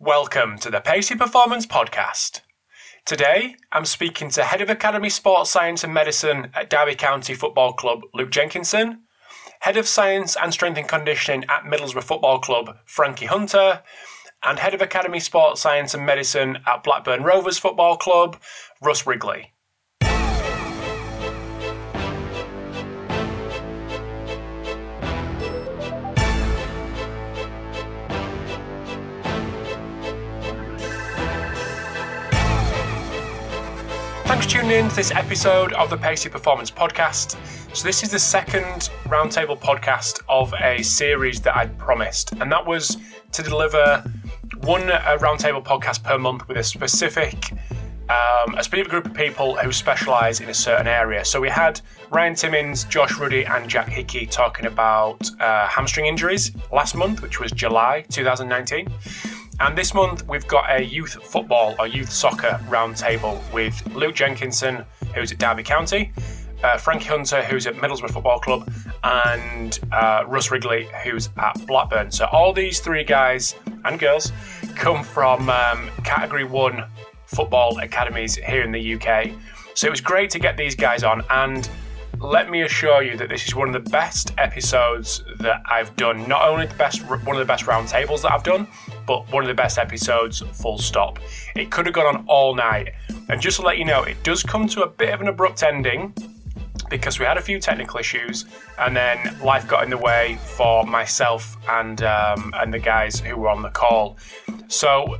Welcome to the Pacey Performance Podcast. Today, I'm speaking to Head of Academy Sports Science and Medicine at Derby County Football Club, Luke Jenkinson, Head of Science and Strength and Conditioning at Middlesbrough Football Club, Frankie Hunter, and Head of Academy Sports Science and Medicine at Blackburn Rovers Football Club, Russ Wrigley. Tuning in to this episode of the Pacey Performance Podcast. So, this is the second roundtable podcast of a series that I'd promised, and that was to deliver one uh, roundtable podcast per month with a specific um, a specific group of people who specialise in a certain area. So we had Ryan Timmins, Josh Ruddy, and Jack Hickey talking about uh, hamstring injuries last month, which was July 2019. And this month we've got a youth football or youth soccer roundtable with Luke Jenkinson, who's at Derby County, uh, Frankie Hunter, who's at Middlesbrough Football Club, and uh, Russ Wrigley, who's at Blackburn. So all these three guys and girls come from um, Category 1 football academies here in the UK. So it was great to get these guys on and let me assure you that this is one of the best episodes that I've done. Not only the best, one of the best roundtables that I've done, but one of the best episodes. Full stop. It could have gone on all night. And just to let you know, it does come to a bit of an abrupt ending because we had a few technical issues, and then life got in the way for myself and um, and the guys who were on the call. So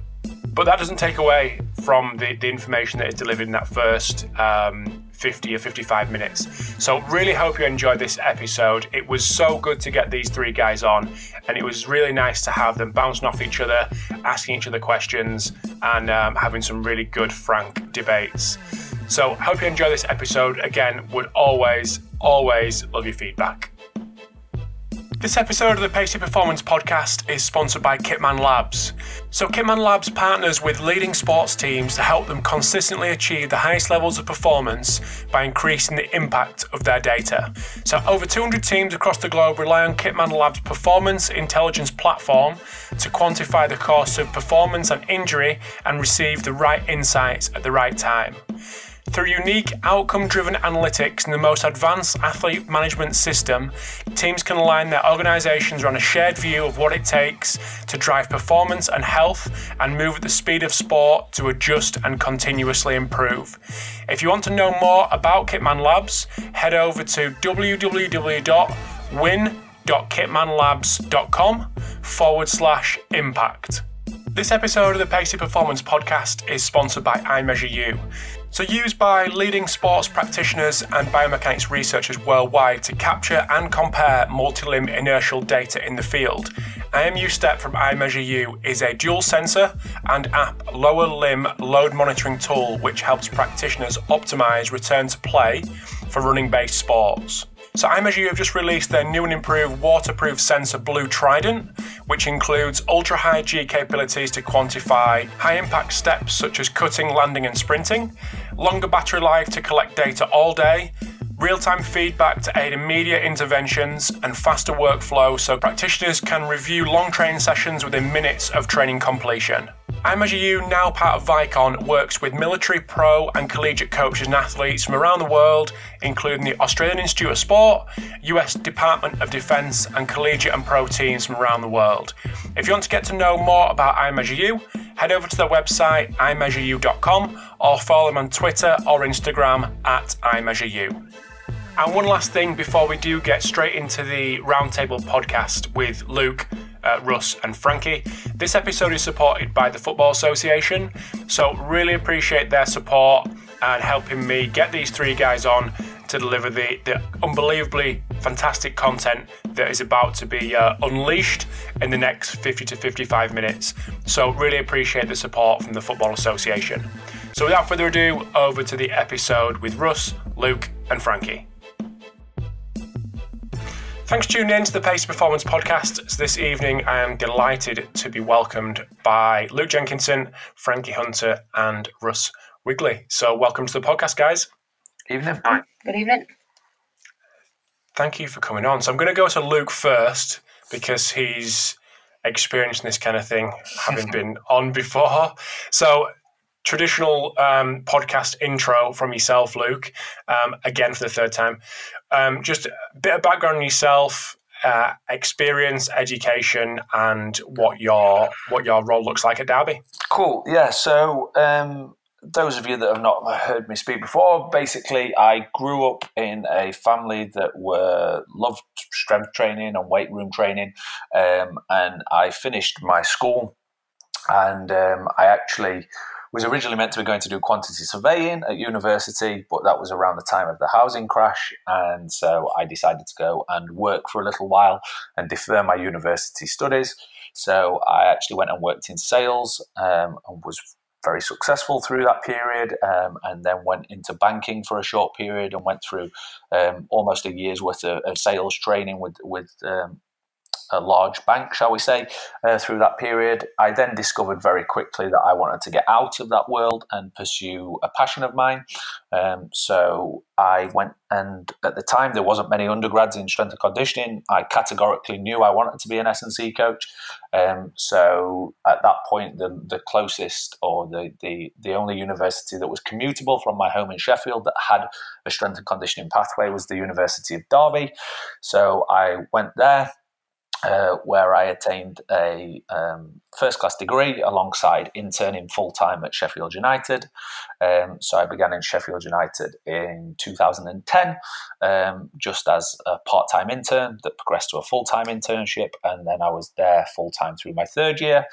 but that doesn't take away from the, the information that is delivered in that first um, 50 or 55 minutes. So, really hope you enjoyed this episode. It was so good to get these three guys on, and it was really nice to have them bouncing off each other, asking each other questions, and um, having some really good, frank debates. So, hope you enjoy this episode. Again, would always, always love your feedback. This episode of the Pacey Performance Podcast is sponsored by Kitman Labs. So, Kitman Labs partners with leading sports teams to help them consistently achieve the highest levels of performance by increasing the impact of their data. So, over 200 teams across the globe rely on Kitman Labs' performance intelligence platform to quantify the cost of performance and injury and receive the right insights at the right time. Through unique outcome driven analytics and the most advanced athlete management system, teams can align their organizations around a shared view of what it takes to drive performance and health and move at the speed of sport to adjust and continuously improve. If you want to know more about Kitman Labs, head over to www.win.kitmanlabs.com forward slash impact. This episode of the Pacey Performance Podcast is sponsored by iMeasureU. So, used by leading sports practitioners and biomechanics researchers worldwide to capture and compare multi-limb inertial data in the field, IMU Step from iMeasureU is a dual sensor and app lower limb load monitoring tool which helps practitioners optimize return to play for running based sports. So iMeasureU have just released their new and improved waterproof sensor Blue Trident, which includes ultra high G capabilities to quantify high impact steps such as cutting, landing, and sprinting, longer battery life to collect data all day, real time feedback to aid immediate interventions, and faster workflow so practitioners can review long training sessions within minutes of training completion. iMeasureU, now part of Vicon, works with military, pro, and collegiate coaches and athletes from around the world, including the Australian Institute of Sport, US Department of Defense, and collegiate and pro teams from around the world. If you want to get to know more about iMeasureU, head over to their website, iMeasureU.com, or follow them on Twitter or Instagram at iMeasureU. And one last thing before we do get straight into the roundtable podcast with Luke, uh, Russ, and Frankie. This episode is supported by the Football Association, so really appreciate their support and helping me get these three guys on to deliver the, the unbelievably fantastic content that is about to be uh, unleashed in the next 50 to 55 minutes. So, really appreciate the support from the Football Association. So, without further ado, over to the episode with Russ, Luke, and Frankie. Thanks for tuning in to the Pace Performance Podcast. So this evening, I am delighted to be welcomed by Luke Jenkinson, Frankie Hunter, and Russ Wrigley. So, welcome to the podcast, guys. Evening. Good evening. Thank you for coming on. So, I'm going to go to Luke first because he's experiencing this kind of thing, having been on before. So, traditional um, podcast intro from yourself, Luke, um, again for the third time. Um, just a bit of background on yourself, uh, experience, education, and what your what your role looks like at Derby. Cool. Yeah. So um, those of you that have not heard me speak before, basically, I grew up in a family that were loved strength training and weight room training, um, and I finished my school, and um, I actually was originally meant to be going to do quantity surveying at university, but that was around the time of the housing crash. And so I decided to go and work for a little while and defer my university studies. So I actually went and worked in sales um, and was very successful through that period um, and then went into banking for a short period and went through um, almost a year's worth of, of, sales training with, with um, a large bank, shall we say, uh, through that period. I then discovered very quickly that I wanted to get out of that world and pursue a passion of mine. Um, so I went, and at the time there wasn't many undergrads in strength and conditioning. I categorically knew I wanted to be an S&C coach. Um, so at that point, the, the closest or the, the, the only university that was commutable from my home in Sheffield that had a strength and conditioning pathway was the University of Derby. So I went there uh, where I attained a um, first class degree alongside interning full time at Sheffield United. Um, so I began in Sheffield United in 2010, um, just as a part time intern that progressed to a full time internship, and then I was there full time through my third year.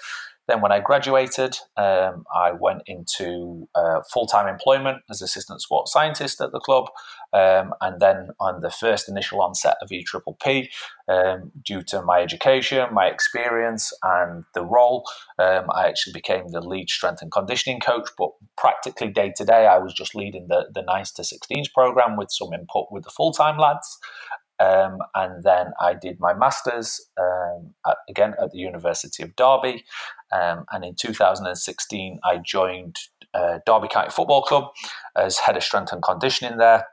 Then, when I graduated, um, I went into uh, full time employment as assistant sports scientist at the club. Um, and then, on the first initial onset of EPPP, um, due to my education, my experience, and the role, um, I actually became the lead strength and conditioning coach. But practically day to day, I was just leading the, the 9s to 16s program with some input with the full time lads. Um, and then I did my master's um, at, again at the University of Derby. Um, and in 2016, I joined uh, Derby County Football Club as head of strength and conditioning there.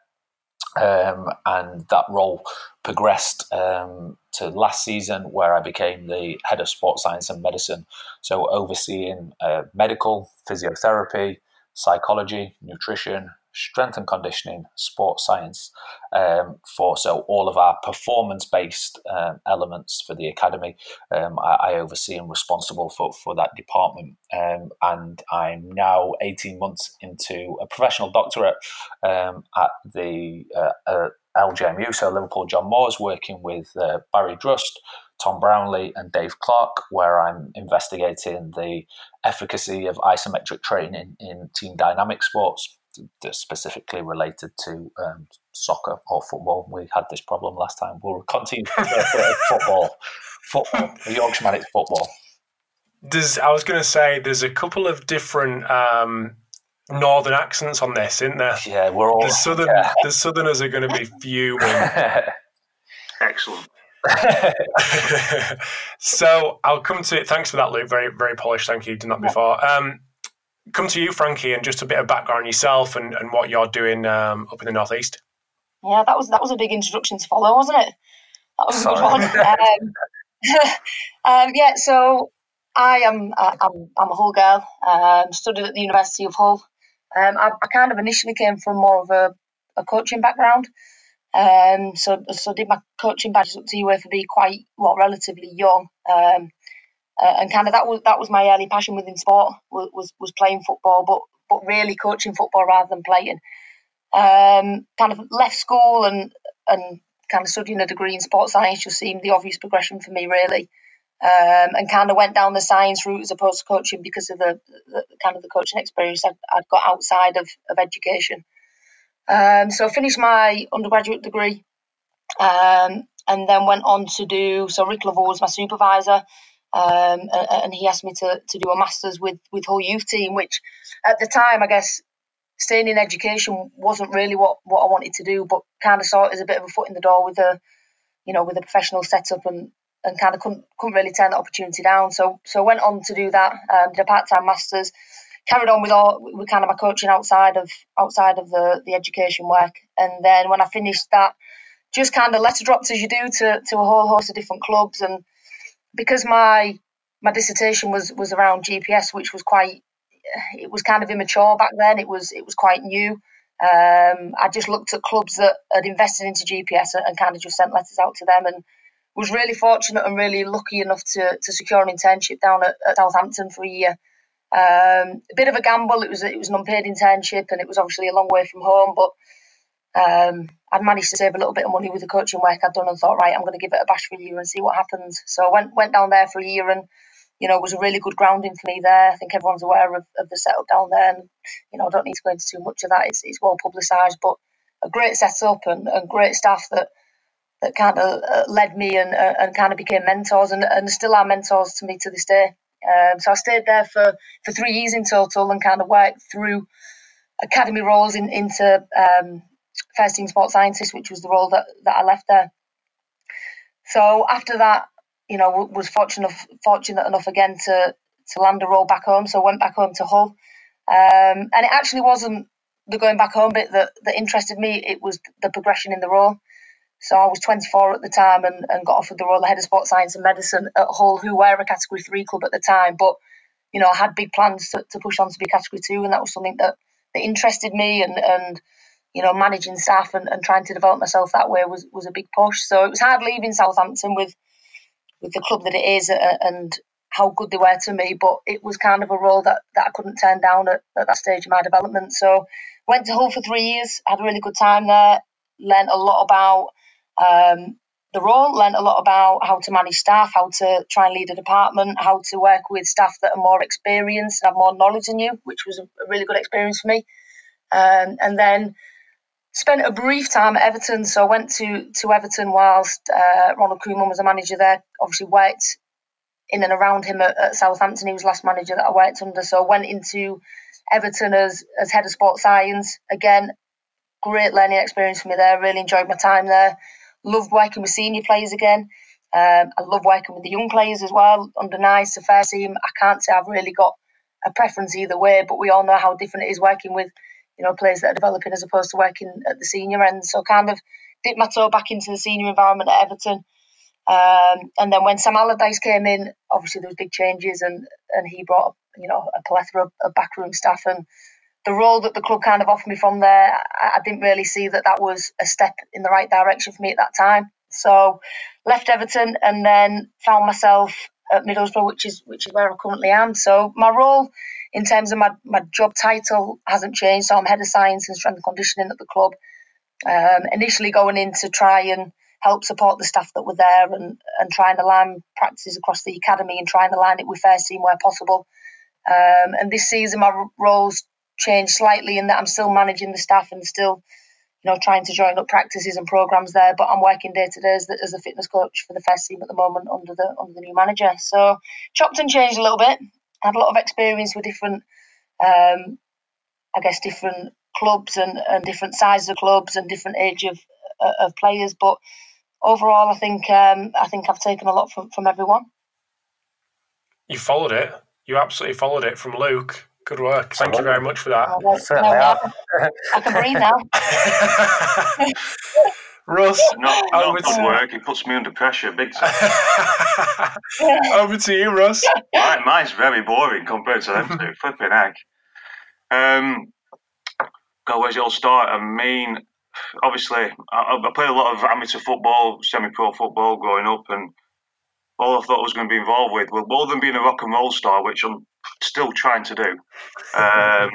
Um, and that role progressed um, to last season, where I became the head of sports science and medicine. So, overseeing uh, medical, physiotherapy, psychology, nutrition, strength and conditioning, sports science, um, for so all of our performance based um, elements for the academy. Um, I, I, oversee and responsible for, for that department. Um, and I'm now 18 months into a professional doctorate um, at the uh, uh, LJMU, so Liverpool John Moores, working with uh, Barry Drust. Tom Brownlee and Dave Clark, where I'm investigating the efficacy of isometric training in team dynamic sports specifically related to um, soccer or football. We had this problem last time. We'll continue football. Football. The Yorkshire Man, it's football. There's, I was going to say, there's a couple of different um, northern accents on this, isn't there? Yeah, we're all. The southern, yeah. the southerners are going to be fuming. Excellent. so I'll come to it. Thanks for that, Luke. Very, very polished. Thank you. Did not before. Um, come to you, Frankie, and just a bit of background yourself and, and what you're doing um, up in the northeast. Yeah, that was that was a big introduction to follow, wasn't it? That was Sorry. a good one. um, um, yeah, so I am I'm, I'm a Hull girl. Um, studied at the University of Hull. Um, I, I, kind of initially came from more of a, a coaching background. Um, so so did my coaching badges up to UEFA B quite well relatively young. Um, uh, and kind of that was that was my early passion within sport was was, playing football, but but really coaching football rather than playing. Um, kind of left school and and kind of studying a degree in sports science just seemed the obvious progression for me really. Um, and kind of went down the science route as opposed to coaching because of the, the kind of the coaching experience I'd, I'd got outside of, of education. Um, so I finished my undergraduate degree um, and then went on to do, so Ric Lovell was my supervisor um, and he asked me to, to do a master's with with Hull youth team, which at the time I guess staying in education wasn't really what, what I wanted to do, but kind of saw it as a bit of a foot in the door with a you know with a professional setup and and kind of couldn't couldn't really turn the opportunity down. So so went on to do that, um, did a part time masters, carried on with all with kind of my coaching outside of outside of the the education work, and then when I finished that, just kind of letter dropped as you do to to a whole host of different clubs and because my my dissertation was was around GPS, which was quite it was kind of immature back then. It was it was quite new. Um, I just looked at clubs that had invested into GPS and, kind of just sent letters out to them and was really fortunate and really lucky enough to, to secure an internship down at, at Southampton for a year. Um, a bit of a gamble. It was it was an unpaid internship and it was obviously a long way from home, but um, I'd managed to save a little bit of money with the coaching work I'd done and thought, right, I'm going to give it a bash for a year and see what happens. So I went went down there for a year and you know, it was a really good grounding for me there. I think everyone's aware of, of the setup down there, and you know, I don't need to go into too much of that. It's, it's well publicised, but a great setup and, and great staff that that kind of uh, led me and uh, and kind of became mentors and, and still are mentors to me to this day. Um, so I stayed there for, for three years in total and kind of worked through academy roles in, into um, first team sports scientist, which was the role that, that I left there. So after that, you know, was fortunate enough, fortunate enough again to to land a role back home. So I went back home to Hull, um, and it actually wasn't the going back home bit that, that interested me. It was the progression in the role. So I was 24 at the time and, and got offered the role of head of sports science and medicine at Hull, who were a category three club at the time. But you know, I had big plans to, to push on to be category two, and that was something that, that interested me. And, and you know, managing staff and, and trying to develop myself that way was, was a big push. So it was hard leaving Southampton with with the club that it is uh, and how good they were to me. But it was kind of a role that, that I couldn't turn down at, at that stage of my development. So went to Hull for three years, had a really good time there, learned a lot about um, the role, learned a lot about how to manage staff, how to try and lead a department, how to work with staff that are more experienced and have more knowledge than you, which was a really good experience for me. Um, and then spent a brief time at Everton. So I went to to Everton whilst uh, Ronald Koeman was a manager there. Obviously worked in and around him at, at, Southampton. He was last manager that I worked under. So I went into Everton as as head of sports science. Again, great learning experience for me there. Really enjoyed my time there. Loved working with senior players again. Um, I love working with the young players as well. Under nice, the first team. I can't say I've really got a preference either way, but we all know how different it is working with you know, players that are developing as opposed to working at the senior end. So kind of dipped my toe back into the senior environment at Everton. Um, and then when Sam Allardyce came in, obviously there was big changes, and and he brought you know a plethora of, of backroom staff, and the role that the club kind of offered me from there, I, I didn't really see that that was a step in the right direction for me at that time. So left Everton, and then found myself at Middlesbrough, which is which is where I currently am. So my role in terms of my, my job title hasn't changed. So I'm head of science and strength and conditioning at the club. Um, initially going in to try and help support the staff that were there and, and try and align practices across the academy and try and align it with first team where possible. Um, and this season my roles changed slightly in that I'm still managing the staff and still, you know, trying to join up practices and programs there. But I'm working day to day as, as a fitness coach for the first team at the moment under the under the new manager. So chopped and changed a little bit had a lot of experience with different, um, I guess, different clubs and, and different sizes of clubs and different age of uh, of players. But overall, I think um, I think I've taken a lot from from everyone. You followed it. You absolutely followed it from Luke. Good work. Thank you very much for that. Oh, Certainly no, I can breathe now. Russ, not, not good work. It puts me under pressure big time. over to you, Russ. Mine, mine's very boring compared to them two. Flipping heck. Um, God, where's it all start? I mean, obviously, I, I played a lot of amateur football, semi-pro football growing up, and all I thought I was going to be involved with, well, more than being a rock and roll star, which I'm still trying to do. Um,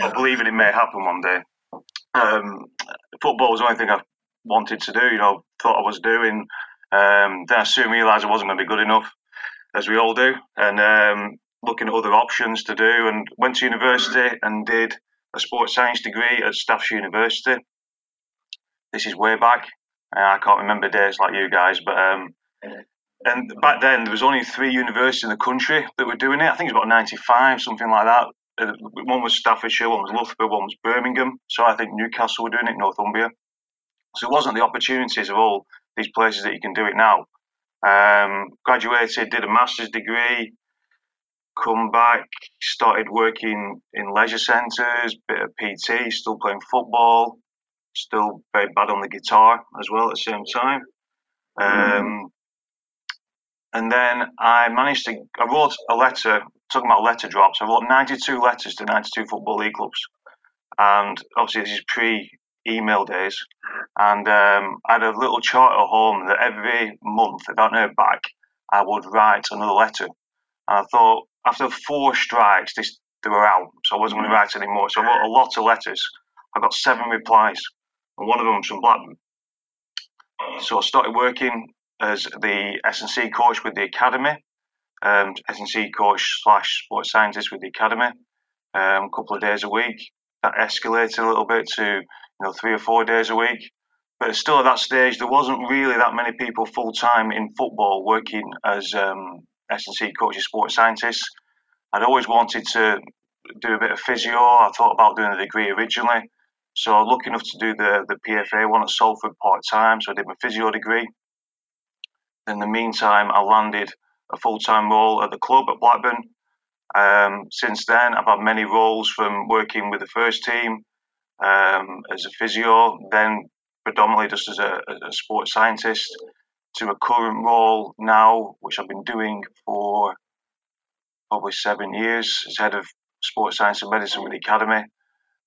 I believe it may happen one day. Um, football was the only thing I wanted to do, you know, thought I was doing. Um, then I soon realised I wasn't going to be good enough, as we all do, and um, looking at other options to do. And went to university and did a sports science degree at Staffs University. This is way back. Uh, I can't remember dates like you guys, but um, and back then there was only three universities in the country that were doing it. I think it was about '95, something like that. Uh, one was Staffordshire, one was Loughborough, one was Birmingham. So I think Newcastle were doing it, Northumbria. So it wasn't the opportunities of all these places that you can do it now. Um, graduated, did a master's degree, come back, started working in leisure centres, bit of PT, still playing football, still very bad on the guitar as well at the same time. Um, and then I managed to. I wrote a letter talking about letter drops. I wrote 92 letters to 92 football league clubs, and obviously this is pre-email days. And um, I had a little chart at home that every month, if I heard back, I would write another letter. And I thought after four strikes, this they were out, so I wasn't going to write anymore. So I wrote a lot of letters. I got seven replies, and one of them was from Blackburn. So I started working as the S&C coach with the academy, um, S&C coach slash sports scientist with the academy, um, a couple of days a week. That escalated a little bit to you know three or four days a week. But still, at that stage, there wasn't really that many people full time in football working as um, S&C coaches, sports scientists. I'd always wanted to do a bit of physio. I thought about doing a degree originally. So I was lucky enough to do the, the PFA one at Salford part time. So I did my physio degree. In the meantime, I landed a full time role at the club at Blackburn. Um, since then, I've had many roles from working with the first team um, as a physio, then predominantly just as a, a sports scientist, to a current role now, which I've been doing for probably seven years as head of sports science and medicine with the academy.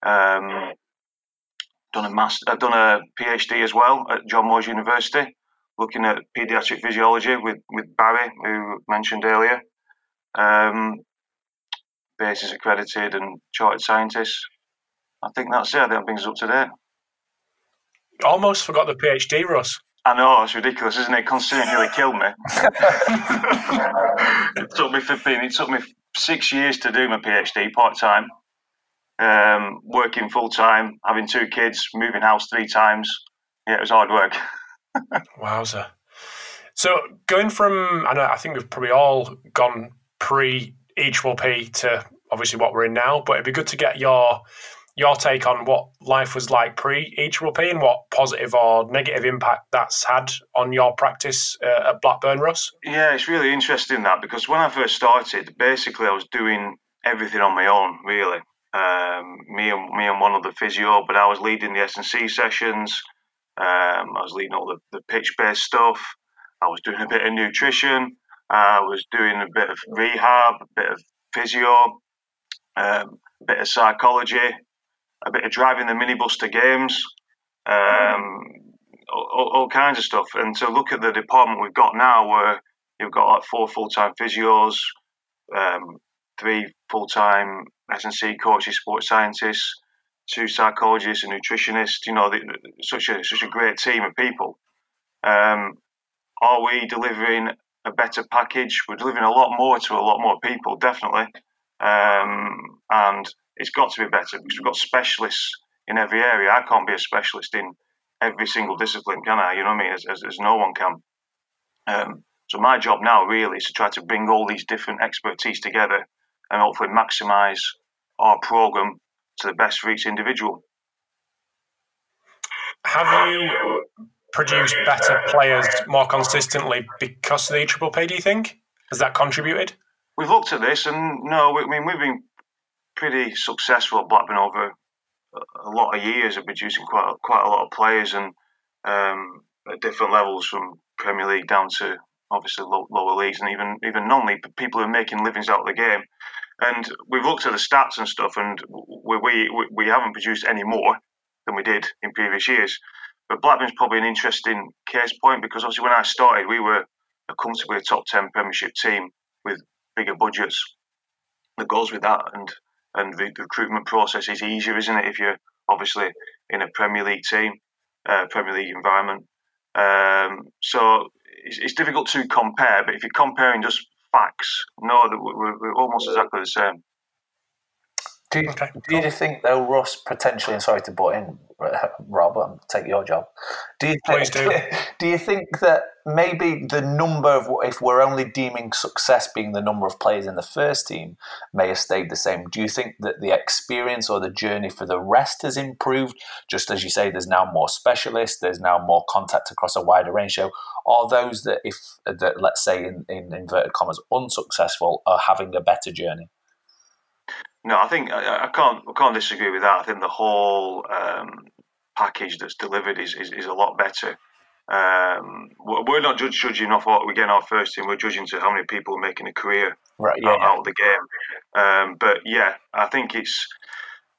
Um, done a master, I've done a PhD as well at John Moores University, looking at paediatric physiology with, with Barry, who mentioned earlier. Um, BASES accredited and chartered scientist. I think that's it. I think that brings us up to date. Almost forgot the PhD, Russ. I know it's ridiculous, isn't it? Considering nearly killed me. it took me fifteen. It took me six years to do my PhD part time. Um, working full time, having two kids, moving house three times. Yeah, it was hard work. Wowza. So going from, I know, I think we've probably all gone pre EPPP to obviously what we're in now, but it'd be good to get your your take on what life was like pre each P and what positive or negative impact that's had on your practice uh, at Blackburn, Russ. Yeah, it's really interesting that because when I first started, basically I was doing everything on my own, really. Um, me and me and one other physio, but I was leading the S and C sessions. Um, I was leading all the, the pitch based stuff. I was doing a bit of nutrition. I was doing a bit of rehab, a bit of physio, um, a bit of psychology, a bit of driving the minibus to games, um, all, all, kinds of stuff. And to look at the department we've got now, where you've got like four full time physios, um, three full time S&C coaches, sports scientists, two psychologists, and nutritionists. You know, the, such a such a great team of people. Um, are we delivering a better package? We're delivering a lot more to a lot more people, definitely. Um, and it's got to be better because we've got specialists in every area. I can't be a specialist in every single discipline, can I? You know what I mean? As, as, as no one can. Um, so my job now really is to try to bring all these different expertise together and hopefully maximise our program to the best for each individual. Have you produced better players more consistently because of the Triple P? Do you think has that contributed? We've looked at this, and no, I mean we've been pretty successful at Blackburn over a lot of years of producing quite quite a lot of players and um, at different levels from Premier League down to obviously low, lower leagues and even even non-league people who are making livings out of the game. And we've looked at the stats and stuff, and we we, we haven't produced any more than we did in previous years. But Blackburn's probably an interesting case point because obviously when I started, we were a comfortably a top ten Premiership team with bigger budgets. The goals with that, and and the, the recruitment process is easier, isn't it? If you're obviously in a Premier League team, uh, Premier League environment. Um, so it's, it's, difficult to compare, but if you're comparing just facts, no, we're, we're almost exactly the same. Do you, do you think though, Russ, potentially, and sorry to butt in, Rob, I'm take your job. Do you think, do. do you think that maybe the number of if we're only deeming success being the number of players in the first team may have stayed the same? Do you think that the experience or the journey for the rest has improved? Just as you say, there's now more specialists, there's now more contact across a wider range. So, are those that, if that let's say in, in inverted commas, unsuccessful, are having a better journey? No, I think I, I, can't I can't disagree with that. I think the whole um, package that's delivered is, is, is a lot better. Um, we're not judge, judging off what we get in our first team. We're judging to how many people are making a career right, yeah, out, yeah. out of the game. Um, but yeah, I think it's.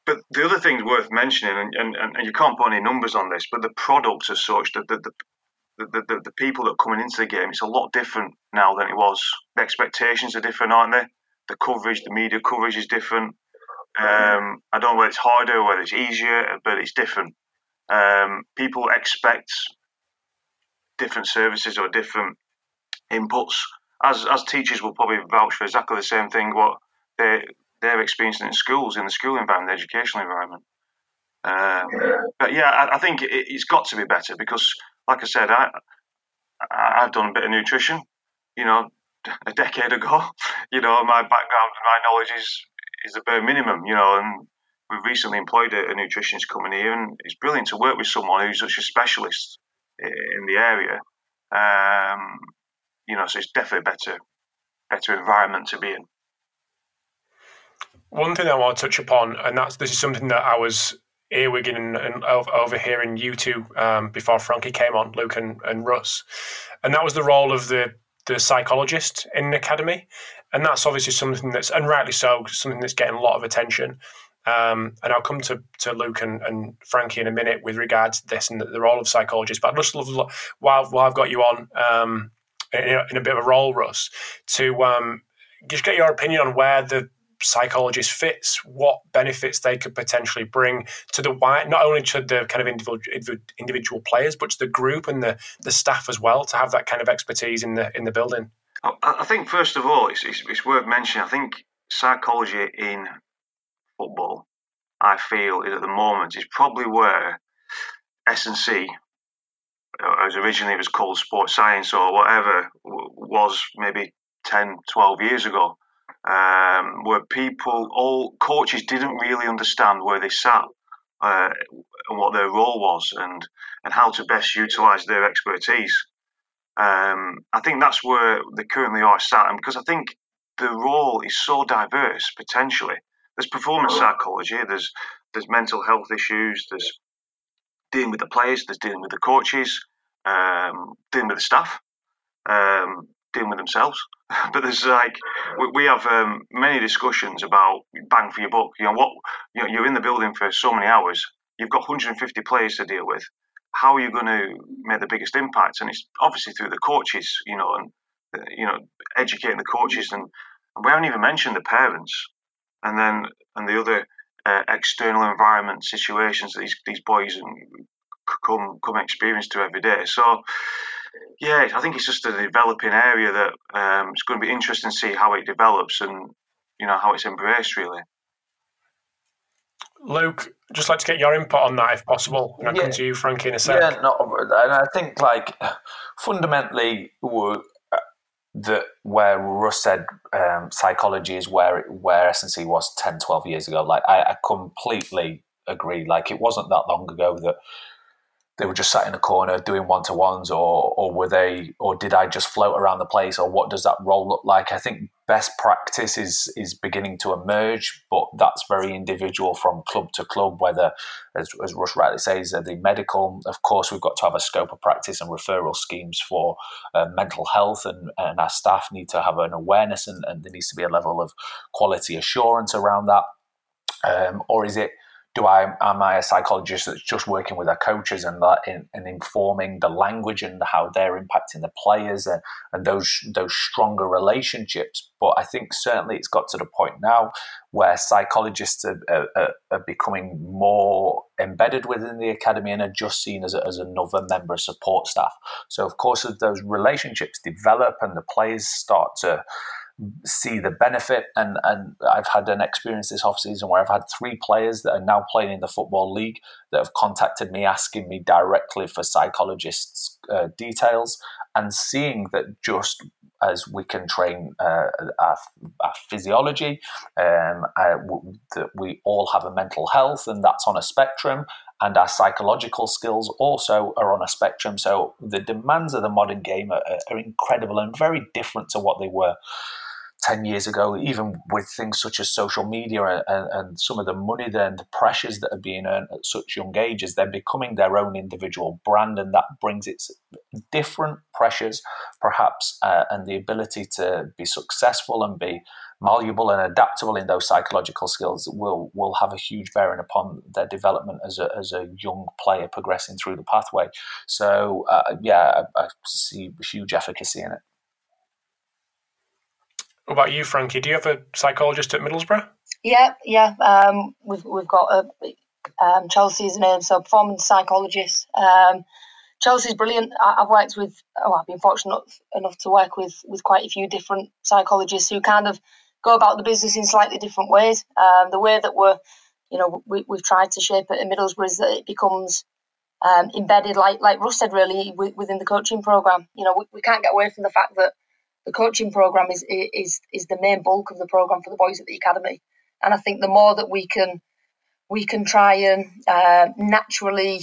But the other thing worth mentioning, and, and, and you can't put any numbers on this, but the products as such, the, the, the, the, the, the people that are coming into the game, it's a lot different now than it was. The expectations are different, aren't they? The coverage, the media coverage is different. Um, I don't know whether it's harder or whether it's easier, but it's different. Um, people expect different services or different inputs. As as teachers will probably vouch for exactly the same thing what they they're experiencing in schools, in the school environment, the educational environment. Um, but yeah, I, I think it, has got to be better because, like I said, I I've done a bit of nutrition, you know, a decade ago. You know, my background, and my knowledge is is the bare minimum, you know, and we've recently employed a, a nutritionist coming here, and it's brilliant to work with someone who's such a specialist in the area. Um, you know, so it's definitely better, better environment to be in. One thing I want to touch upon, and that's this is something that I was earwigging and, and overhearing you two um, before Frankie came on, Luke and, and Russ, and that was the role of the the psychologist in the academy, and that's obviously something that's and rightly so something that's getting a lot of attention. Um, and I'll come to, to Luke and, and Frankie in a minute with regards to this and the, the role of psychologists. But I'd just love, while, while I've got you on um, in, a, in, a, bit of a role, Russ, to um, just get your opinion on where the psychologist fits, what benefits they could potentially bring to the wide, not only to the kind of individual individual players, but to the group and the, the staff as well to have that kind of expertise in the in the building. I think first of all, it's, it's, it's worth mentioning. I think psychology in football, I feel, at the moment is probably where S&C, uh, as originally it was called sports science or whatever, was maybe 10, 12 years ago, um, where people, all coaches didn't really understand where they sat uh, and what their role was and, and how to best utilise their expertise. Um, I think that's where they currently are sat, and because I think the role is so diverse potentially there's performance psychology, there's there's mental health issues, there's dealing with the players, there's dealing with the coaches, um, dealing with the staff, um, dealing with themselves. but there's like we, we have um, many discussions about bang for your buck. You know what? You know, you're in the building for so many hours. You've got 150 players to deal with. How are you going to make the biggest impact? And it's obviously through the coaches, you know, and uh, you know, educating the coaches. And, we haven't even mentioned the parents and then and the other uh, external environment situations that these these boys and come come experience to every day. So yeah, I think it's just a developing area that um, it's going to be interesting to see how it develops and you know how it's embraced really. Luke, just like to get your input on that if possible, and I'll yeah. come to you, Frankie, in a second. Yeah, no, and I think like fundamentally, that where Russ said um, psychology is where where S&C was 10, 12 years ago. Like I, I completely agree. Like it wasn't that long ago that they were just sat in a corner doing one to ones, or or were they, or did I just float around the place, or what does that role look like? I think best practice is is beginning to emerge, but that's very individual from club to club. Whether, as, as Russ rightly says, the medical, of course, we've got to have a scope of practice and referral schemes for uh, mental health, and, and our staff need to have an awareness, and, and there needs to be a level of quality assurance around that. Um, or is it do I am I a psychologist that's just working with our coaches and that in, and informing the language and how they're impacting the players and, and those those stronger relationships? But I think certainly it's got to the point now where psychologists are, are, are becoming more embedded within the academy and are just seen as, as another member of support staff. So of course, as those relationships develop and the players start to see the benefit. And, and I've had an experience this offseason where I've had three players that are now playing in the Football League that have contacted me asking me directly for psychologists' uh, details and seeing that just as we can train uh, our, our, physiology, um, uh, that we all have a mental health, and that's on a spectrum, and our psychological skills also are on a spectrum. So the demands of the modern game are, are incredible and very different to what they were 10 years ago, even with things such as social media and, and some of the money and the pressures that are being earned at such young ages, they're becoming their own individual brand, and that brings its different pressures, perhaps, uh, and the ability to be successful and be malleable and adaptable in those psychological skills will will have a huge bearing upon their development as a, as a young player progressing through the pathway. So, uh, yeah, I, I see huge efficacy in it. What about you, Frankie? Do you have a psychologist at Middlesbrough? Yeah, yeah. Um, we've we've got a um, Chelsea's name, so performance psychologist. Um, Chelsea's brilliant. I, have worked with, oh, I've been fortunate enough to work with with quite a few different psychologists who kind of go about the business in slightly different ways. Um, the way that we're, you know, we, we've tried to shape it in Middlesbrough is that it becomes um, embedded, like like Russ said, really within the coaching program. You know, we, we can't get away from the fact that the coaching program is is is the main bulk of the program for the boys at the academy. And I think the more that we can we can try and uh, naturally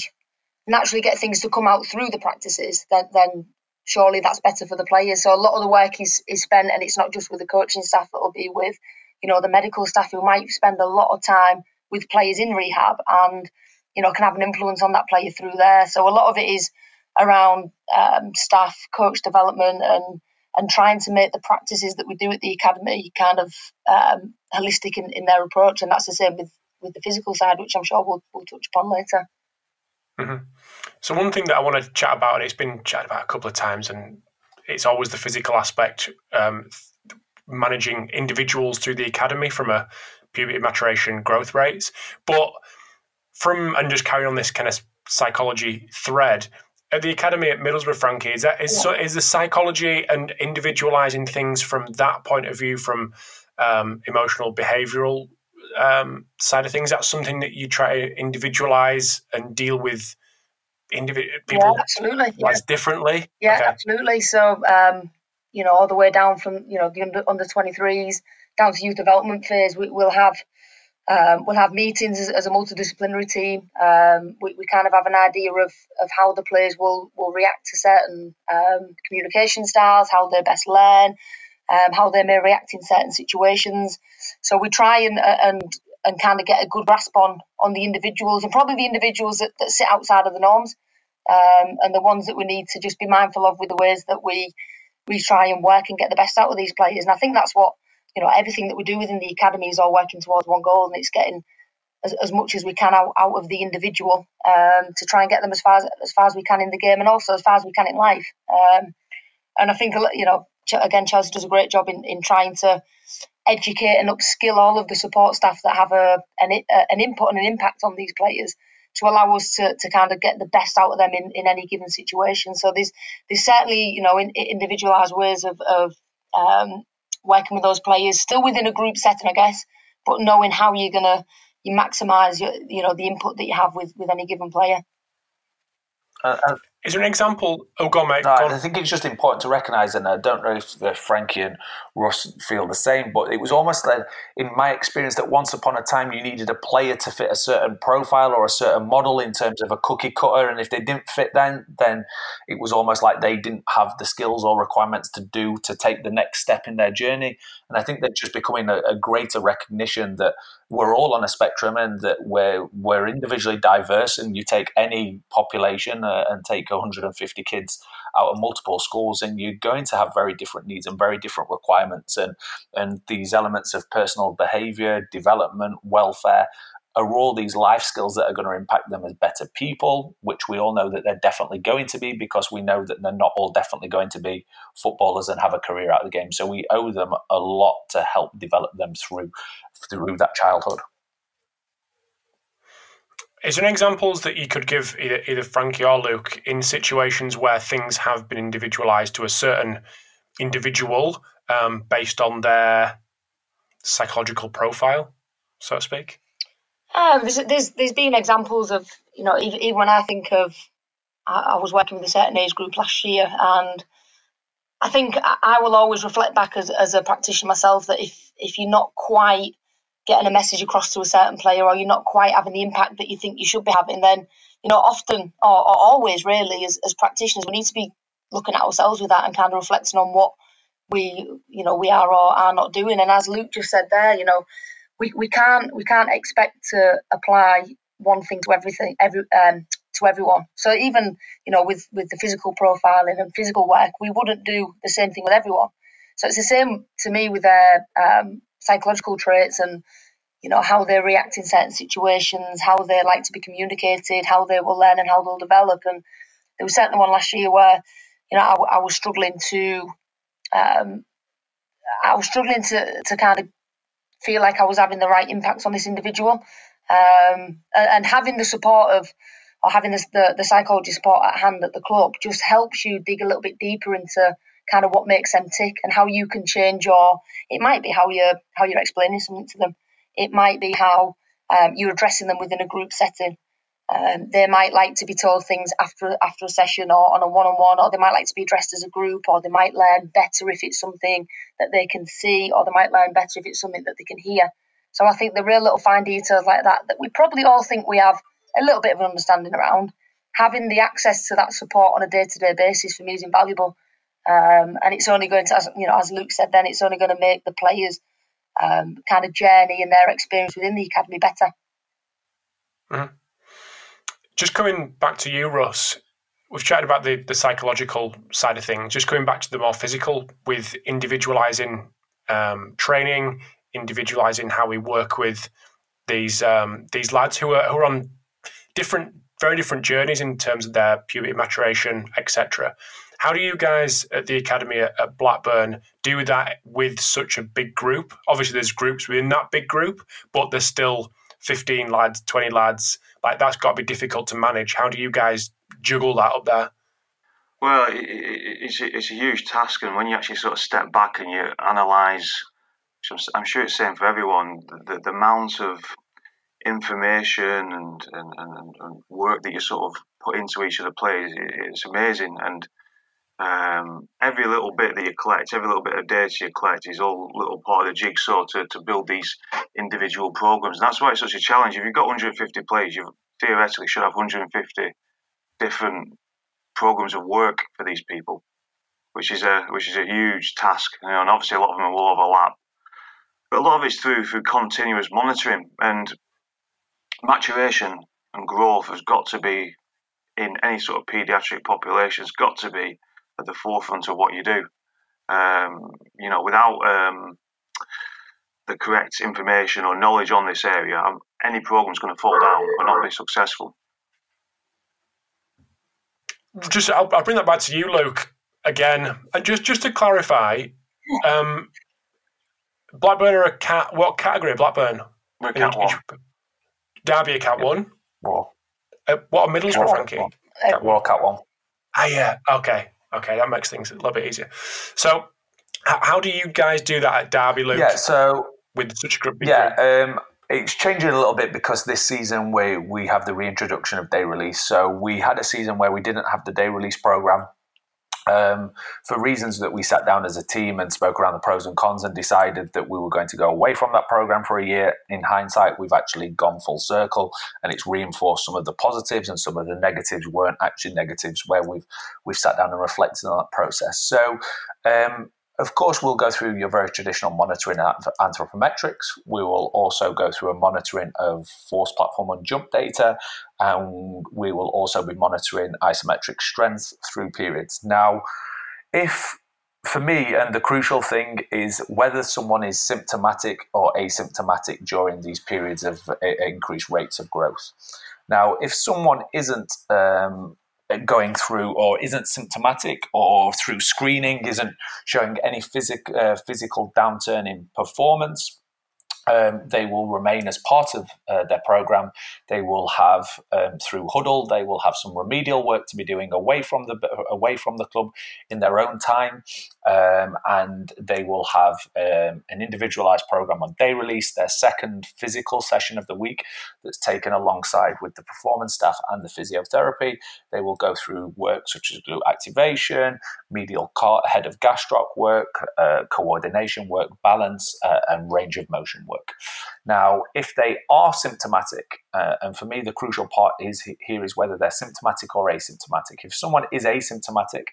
naturally get things to come out through the practices, then, then surely that's better for the players. So a lot of the work is, is spent, and it's not just with the coaching staff that will be with, you know, the medical staff who might spend a lot of time with players in rehab and, you know, can have an influence on that player through there. So a lot of it is around um, staff, coach development, and and trying to make the practices that we do at the academy kind of um, holistic in, in their approach. And that's the same with, with the physical side, which I'm sure we'll, we'll touch upon later. Mm-hmm. So one thing that I want to chat about, and it's been chatted about a couple of times, and it's always the physical aspect, um, managing individuals through the academy from a puberty maturation growth rates. But from and just carrying on this kind of psychology thread, at the academy at Middlesbrough, Frankie, is that is yeah. so is the psychology and individualizing things from that point of view, from um, emotional behavioural um, side of things? That's something that you try to individualize and deal with individual people yeah, absolutely yeah. differently. Yeah, okay. absolutely. So um, you know, all the way down from you know the under under twenty threes down to youth development phase, we, will have um, we'll have meetings as, as a multidisciplinary team. Um, we, we kind of have an idea of, of how the players will, will react to certain um, communication styles, how they best learn, um, how they may react in certain situations. So we try and uh, and and kind of get a good grasp on on the individuals and probably the individuals that, that sit outside of the norms um, and the ones that we need to just be mindful of with the ways that we we try and work and get the best out of these players. And I think that's what you know, everything that we do within the academy is all working towards one goal, and it's getting as, as much as we can out, out of the individual um, to try and get them as far as, as far as we can in the game, and also as far as we can in life. Um, and I think you know, again, Chelsea does a great job in, in trying to educate and upskill all of the support staff that have a an, an input and an impact on these players to allow us to, to kind of get the best out of them in, in any given situation. So there's there's certainly you know in, individualized ways of, of um, working with those players, still within a group setting, I guess, but knowing how you're gonna you maximise your, you know the input that you have with with any given player. Uh, uh is there an example? Oh, go on, mate. No, go on. I think it's just important to recognise, and I don't know if, if Frankie and Russ feel the same, but it was almost like, in my experience, that once upon a time you needed a player to fit a certain profile or a certain model in terms of a cookie cutter, and if they didn't fit then, then it was almost like they didn't have the skills or requirements to do to take the next step in their journey. And I think they're just becoming a, a greater recognition that we're all on a spectrum and that we're we're individually diverse. And you take any population uh, and take 150 kids out of multiple schools, and you're going to have very different needs and very different requirements. And and these elements of personal behaviour, development, welfare are all these life skills that are going to impact them as better people, which we all know that they're definitely going to be because we know that they're not all definitely going to be footballers and have a career out of the game. So we owe them a lot to help develop them through through that childhood. Is there any examples that you could give either, either Frankie or Luke in situations where things have been individualized to a certain individual um, based on their psychological profile, so to speak? Um, there's, there's there's been examples of you know even, even when I think of I, I, was working with a certain age group last year and I think I will always reflect back as, as a practitioner myself that if if you're not quite getting a message across to a certain player or you're not quite having the impact that you think you should be having then you know often or, or always really as, as practitioners we need to be looking at ourselves with that and kind of reflecting on what we you know we are or are not doing. And as Luke just said there, you know, we, we can't we can't expect to apply one thing to everything every um, to everyone. So even you know with with the physical profiling and physical work, we wouldn't do the same thing with everyone. So it's the same to me with their um, psychological traits and you know how they react in certain situations, how they like to be communicated, how they will learn and how they'll develop. And there was certainly one last year where you know I, I was struggling to um, I was struggling to to kind of feel like I was having the right impacts on this individual, um, and, having the support of or having the, the, the psychology support at hand at the club just helps you dig a little bit deeper into kind of what makes them tick and how you can change your. It might be how you're how you're explaining something to them. It might be how um, you're addressing them within a group setting. Um, they might like to be told things after after a session or on a one on one, or they might like to be addressed as a group, or they might learn better if it's something that they can see, or they might learn better if it's something that they can hear. So I think the real little fine details like that that we probably all think we have a little bit of an understanding around, having the access to that support on a day to day basis for me is invaluable. Um, and it's only going to, as you know, as Luke said, then it's only going to make the players um, kind of journey and their experience within the academy better. Mm-hmm. Just coming back to you, Russ, we've chatted about the, the psychological side of things. Just coming back to the more physical with individualizing um, training, individualizing how we work with these um, these lads who are who are on different, very different journeys in terms of their puberty maturation, etc. How do you guys at the academy at, Blackburn do that with such a big group? Obviously, there's groups within that big group, but there's still 15 lads, 20 lads, like that's got to be difficult to manage. How do you guys juggle that up there? Well, it's a, it's a huge task, and when you actually sort of step back and you analyse, I'm sure it's the same for everyone, the, the amount of information and, and, and, and, work that you sort of put into each of the players, it's amazing. And um, every little bit that you collect, every little bit of data you collect is all little part of the jigsaw to, to build these individual programs. And that's why it's such a challenge. If you've got 150 players, you theoretically should have 150 different programs of work for these people, which is a which is a huge task. You know, and obviously a lot of them will overlap. But a lot of it's through through continuous monitoring and maturation and growth has got to be in any sort of paediatric population has got to be at the forefront of what you do. Um, you know, without um, the correct information or knowledge on this area, um, any program is going to fall down or not be successful. Just, I'll, I'll, bring that back to you, Luke. Again, and just just to clarify, um, Blackburn are a cat. What category? Blackburn. We're cat one. Derby a cat one. What? Uh, what a Middlesbrough, Frankie? Cat, well, cat one. Ah, yeah. Okay. Okay, that makes things a little bit easier. So, how do you guys do that at Derby, Luke? Yeah, so with such a group. Yeah, um, it's changing a little bit because this season we we have the reintroduction of day release. So we had a season where we didn't have the day release program. Um, for reasons that we sat down as a team and spoke around the pros and cons and decided that we were going to go away from that program for a year. In hindsight, we've actually gone full circle and it's reinforced some of the positives and some of the negatives weren't actually negatives where we've we've sat down and reflected on that process. So um, of course, we'll go through your very traditional monitoring of anthropometrics. We will also go through a monitoring of force platform and jump data, and we will also be monitoring isometric strength through periods. Now, if for me, and the crucial thing is whether someone is symptomatic or asymptomatic during these periods of increased rates of growth. Now, if someone isn't um, going through or isn't symptomatic or through screening isn't showing any physic, uh, physical downturn in performance um, they will remain as part of uh, their program. They will have um, through Hudl. They will have some remedial work to be doing away from the away from the club in their own time, um, and they will have um, an individualized program on day release. Their second physical session of the week that's taken alongside with the performance staff and the physiotherapy. They will go through work such as glute activation, medial car- head of gastroc work, uh, coordination work, balance, uh, and range of motion work work. Now, if they are symptomatic, uh, and for me, the crucial part is here is whether they're symptomatic or asymptomatic. If someone is asymptomatic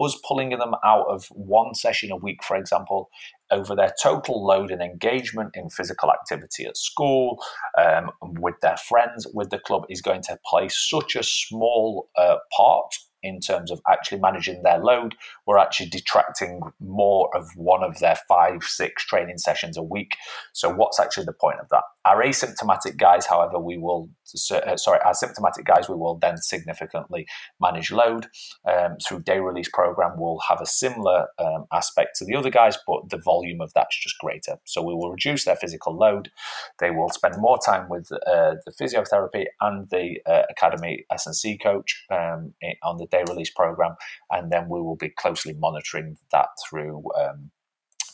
us pulling them out of one session a week, for example, over their total load and engagement in physical activity at school, um, with their friends, with the club, is going to play such a small uh, part in terms of actually managing their load. We're actually detracting more of one of their five, six training sessions a week. So, what's actually the point of that? Our asymptomatic guys, however, we will, uh, sorry, our symptomatic guys, we will then significantly manage load um, through day release program. We'll have a similar um, aspect to the other guys, but the volume of that's just greater. So, we will reduce their physical load. They will spend more time with uh, the physiotherapy and the uh, academy S&C coach um, on the day release program, and then we will be closely monitoring that through. Um,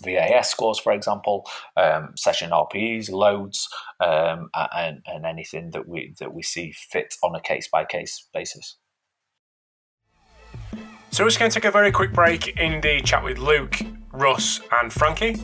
VAS scores, for example, um, session RPEs, loads, um, and, and anything that we that we see fit on a case by case basis. So we're just going to take a very quick break in the chat with Luke, Russ, and Frankie.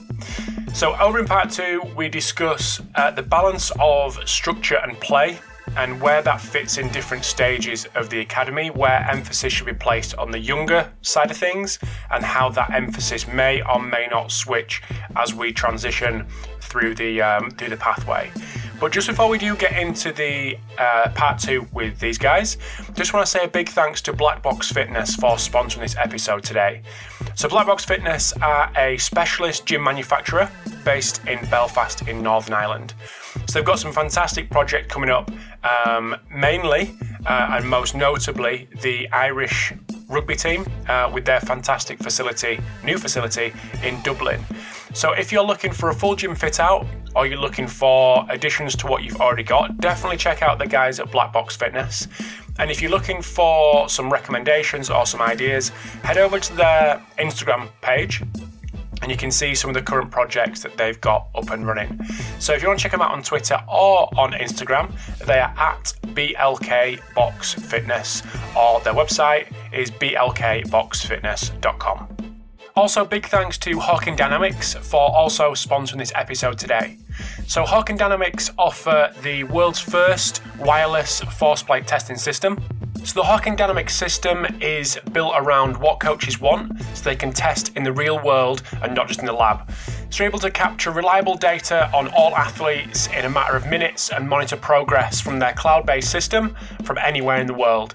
So over in part two, we discuss uh, the balance of structure and play and where that fits in different stages of the academy, where emphasis should be placed on the younger side of things, and how that emphasis may or may not switch as we transition through the um, through the pathway. But just before we do get into the uh, part two with these guys, just want to say a big thanks to Black Box Fitness for sponsoring this episode today. So, Black Box Fitness are a specialist gym manufacturer based in Belfast in Northern Ireland. So, they've got some fantastic project coming up, um, mainly uh, and most notably the Irish rugby team uh, with their fantastic facility, new facility in Dublin. So if you're looking for a full gym fit out or you're looking for additions to what you've already got, definitely check out the guys at Black Box Fitness. And if you're looking for some recommendations or some ideas, head over to their Instagram page and you can see some of the current projects that they've got up and running. So if you want to check them out on Twitter or on Instagram, they are at BLK Box Fitness or their website is blkboxfitness.com. Also, big thanks to Hawkin Dynamics for also sponsoring this episode today. So, Hawkin Dynamics offer the world's first wireless force plate testing system. So, the Hawkin Dynamics system is built around what coaches want so they can test in the real world and not just in the lab. So, you're able to capture reliable data on all athletes in a matter of minutes and monitor progress from their cloud based system from anywhere in the world.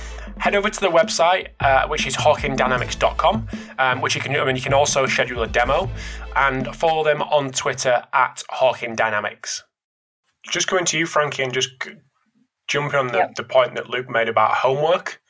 head over to the website, uh, which is hawkindynamics.com, um, which you can, I mean, you can also schedule a demo and follow them on Twitter at Hawkin Dynamics. Just going to you, Frankie, and just jumping on the, yep. the point that Luke made about homework.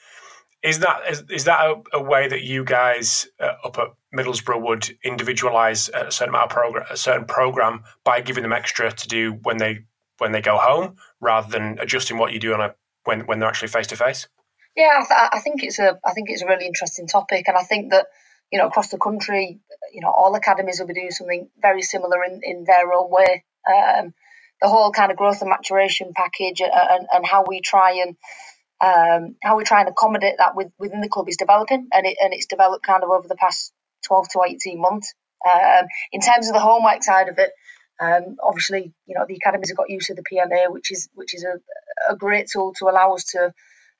Is that is, is that a, a way that you guys uh, up at Middlesbrough would individualize a certain amount of program, a certain program by giving them extra to do when they when they go home, rather than adjusting what you do on a when when they're actually face to face? Yeah, I, th- I, think it's a I think it's a really interesting topic, and I think that you know across the country, you know, all academies will be doing something very similar in, in their own way. Um, the whole kind of growth and maturation package, and, and, how we try and um, how we try and accommodate that with, within the club is developing, and it and it's developed kind of over the past twelve to eighteen months. Um, in terms of the homework side of it, um, obviously, you know, the academies have got used to the PMA, which is which is a, a great tool to allow us to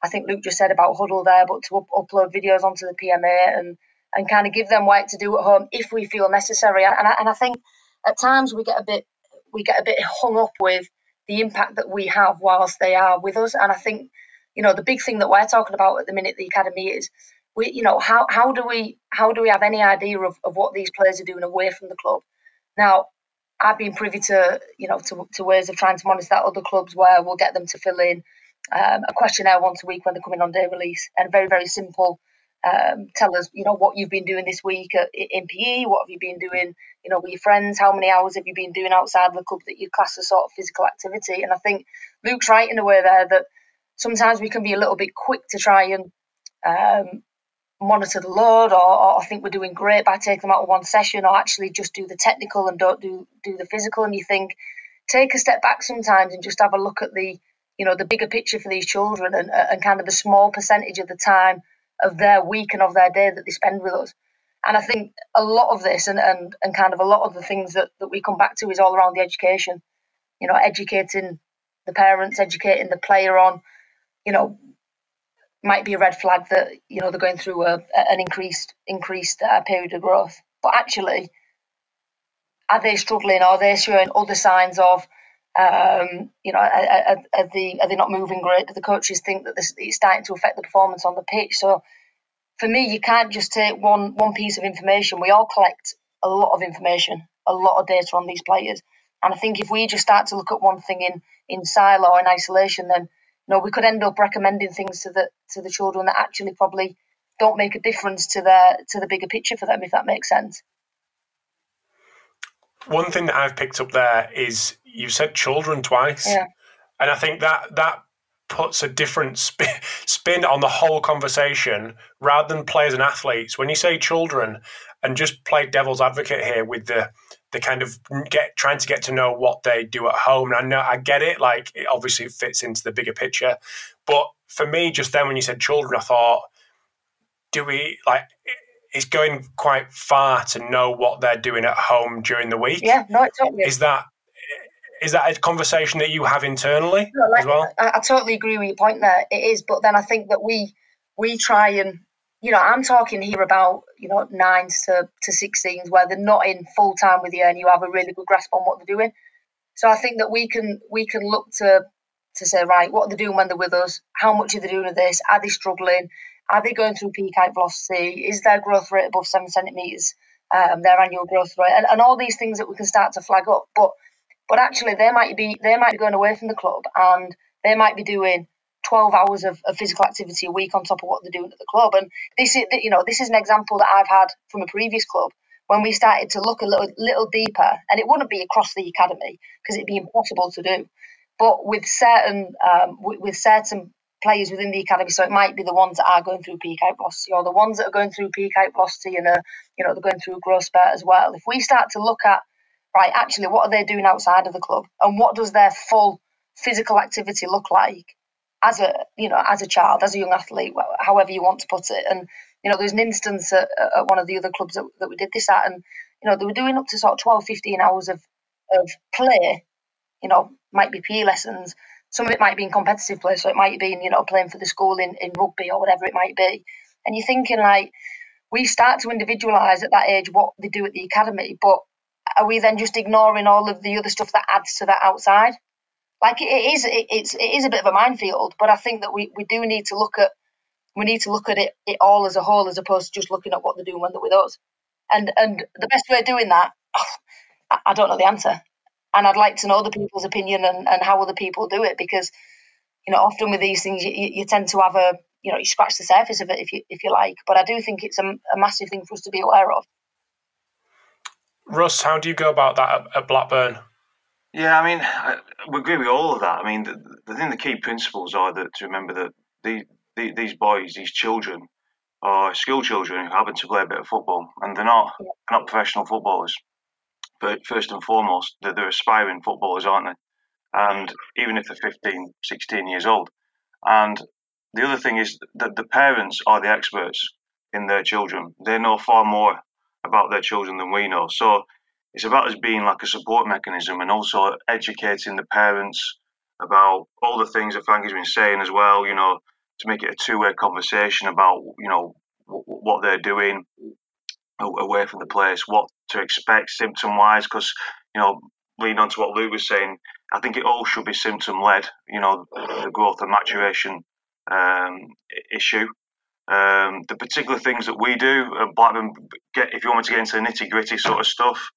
I think Luke just said about Hudl there, but to up- upload videos onto the PMA and and kind of give them work to do at home if we feel necessary. And I, and I think at times we get a bit we get a bit hung up with the impact that we have whilst they are with us. And I think you know the big thing that we're talking about at the minute the academy is we you know how how do we how do we have any idea of, of what these players are doing away from the club now i've been privy to you know to, to ways of trying to monitor that other clubs where we'll get them to fill in um, a questionnaire once a week when they're coming on day release, and very very simple. Um, tell us, you know, what you've been doing this week at, in PE. What have you been doing, you know, with your friends? How many hours have you been doing outside the club that you class as sort of physical activity? And I think Luke's right in a way there that sometimes we can be a little bit quick to try and um, monitor the load, or, or I think we're doing great by taking them out of one session, or actually just do the technical and don't do do the physical. And you think take a step back sometimes and just have a look at the you know the bigger picture for these children and, and kind of the small percentage of the time of their week and of their day that they spend with us. And I think a lot of this and, and, and kind of a lot of the things that, that we come back to is all around the education. You know, educating the parents, educating the player on, you know, might be a red flag that you know they're going through a, an increased increased uh, period of growth. But actually, are they struggling? Are they showing other signs of, um, you know, are, are, they are they not moving great? Do the coaches think that this, it's starting to affect the performance on the pitch? So, for me, you can't just take one one piece of information. We all collect a lot of information, a lot of data on these players, and I think if we just start to look at one thing in in silo in isolation, then you know we could end up recommending things to the to the children that actually probably don't make a difference to the to the bigger picture for them, if that makes sense. One thing that I've picked up there is you said children twice, yeah. and I think that that puts a different spin, spin on the whole conversation rather than players and athletes. When you say children, and just play devil's advocate here with the the kind of get trying to get to know what they do at home. And I know I get it, like it obviously it fits into the bigger picture. But for me, just then when you said children, I thought, do we like it's going quite far to know what they're doing at home during the week. Yeah, no, it's totally. Is that is that a conversation that you have internally no, like, as well? I, I, totally agree with your point there. It is, but then I think that we we try and you know I'm talking here about you know nines to to sixteens where they're not in full time with you and you have a really good grasp on what they're doing. So I think that we can we can look to to say right what are they doing when they're with us? How much are they doing of this? Are they struggling? Are they going through peak height velocity? Is their growth rate above seven centimeters? Um, their annual growth rate, and, and all these things that we can start to flag up. But but actually, they might be they might be going away from the club, and they might be doing 12 hours of, of, physical activity a week on top of what they're doing at the club. And this is, you know, this is an example that I've had from a previous club when we started to look a little, little deeper, and it wouldn't be across the academy because it'd be impossible to do. But with certain, um, with, with, certain players within the academy. So it might be the ones that are going through peak velocity or the ones that are going through peak velocity and are, you know, they're going through a growth spurt as well. If we start to look at, right, actually, what are they doing outside of the club and what does their full physical activity look like as a, you know, as a child, as a young athlete, however you want to put it. And, you know, there's an instance at, at one of the other clubs that, that we did this at and, you know, they were doing up to sort of 12, 15 hours of, of play, you know, might be PE lessons, some of it might be in competitive play, so it might be, you know, playing for the school in, in rugby or whatever it might be. And you're thinking like, we start to individualise at that age what they do at the academy, but are we then just ignoring all of the other stuff that adds to that outside? Like it is, it, it's it is a bit of a minefield, but I think that we, we do need to look at we need to look at it, it all as a whole as opposed to just looking at what they're doing when they're with us. And and the best way of doing that, I don't know the answer and I'd like to know other people's opinion and, and how other people do it because you know often with these things you, you tend to have a you know you scratch the surface of it if you if you like but I do think it's a, a massive thing for us to be aware of. Russ, how do you go about that at, at Blackburn? Yeah, I mean, I, we agree with all of that. I mean, the, the thing, the key principles are that to remember that the, the, these boys, these children, are school children who happen to play a bit of football, and they're not yeah. not professional footballers but first and foremost, they're, they're aspiring footballers, aren't they? And even if they're 15, 16 years old. And the other thing is that the parents are the experts in their children. They know far more about their children than we know. So it's about us being like a support mechanism and also educating the parents about all the things that Frankie's been saying as well, you know, to make it a two way conversation about, you know, w- what they're doing, away from the place, what to expect symptom wise, because you know, leading on to what Luke was saying, I think it all should be symptom led. You know, the growth and maturation um, issue. Um, the particular things that we do at Blackburn, get if you want me to get into the nitty gritty sort of stuff,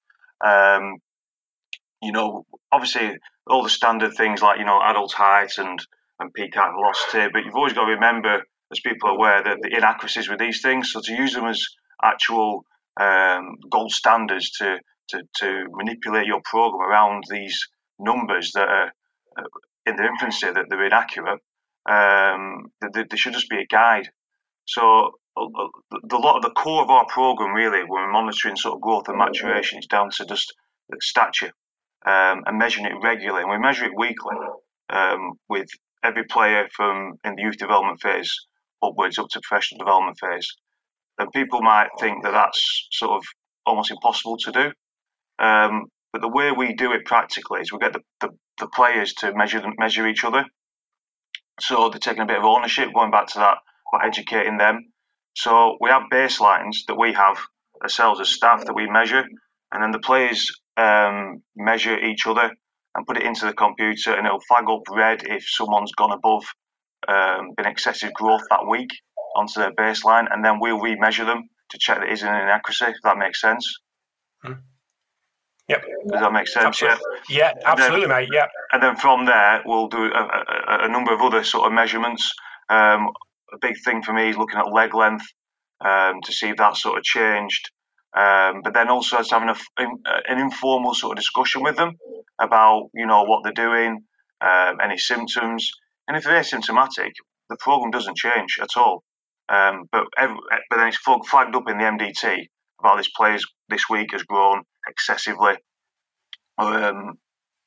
um, you know, obviously all the standard things like you know adult height and and peak height velocity, but you've always got to remember, as people are aware, that the inaccuracies with these things. So to use them as actual um, gold standards to, to, to manipulate your program around these numbers that are uh, in their infancy that they're inaccurate. Um, they, they should just be a guide. So the lot of the core of our program really, when we're monitoring sort of growth and maturation, is down to just stature. um, and measuring it regularly. And we measure it weekly um, with every player from in the youth development phase upwards up to professional development phase. And people might think that that's sort of almost impossible to do. Um, but the way we do it practically is we get the, the, the players to measure measure each other. So they're taking a bit of ownership, going back to that, about educating them. So we have baselines that we have ourselves as staff that we measure, and then the players um, measure each other and put it into the computer, and it'll flag up red if someone's gone above, um, been excessive growth that week onto their baseline, and then we'll remeasure them to check that that isn't an inaccuracy. If that makes sense. Hmm. Yep. Does that make sense? Absolutely. Yeah. Yeah, absolutely, then, mate. Yeah. And then from there, we'll do a, a, a number of other sort of measurements. Um, a big thing for me is looking at leg length um, to see if that sort of changed. Um, but then also it's having a, an informal sort of discussion with them about you know what they're doing, um, any symptoms, and if they're asymptomatic, the program doesn't change at all. Um, but every, but then it's flagged up in the MDT about this player this week has grown excessively, um,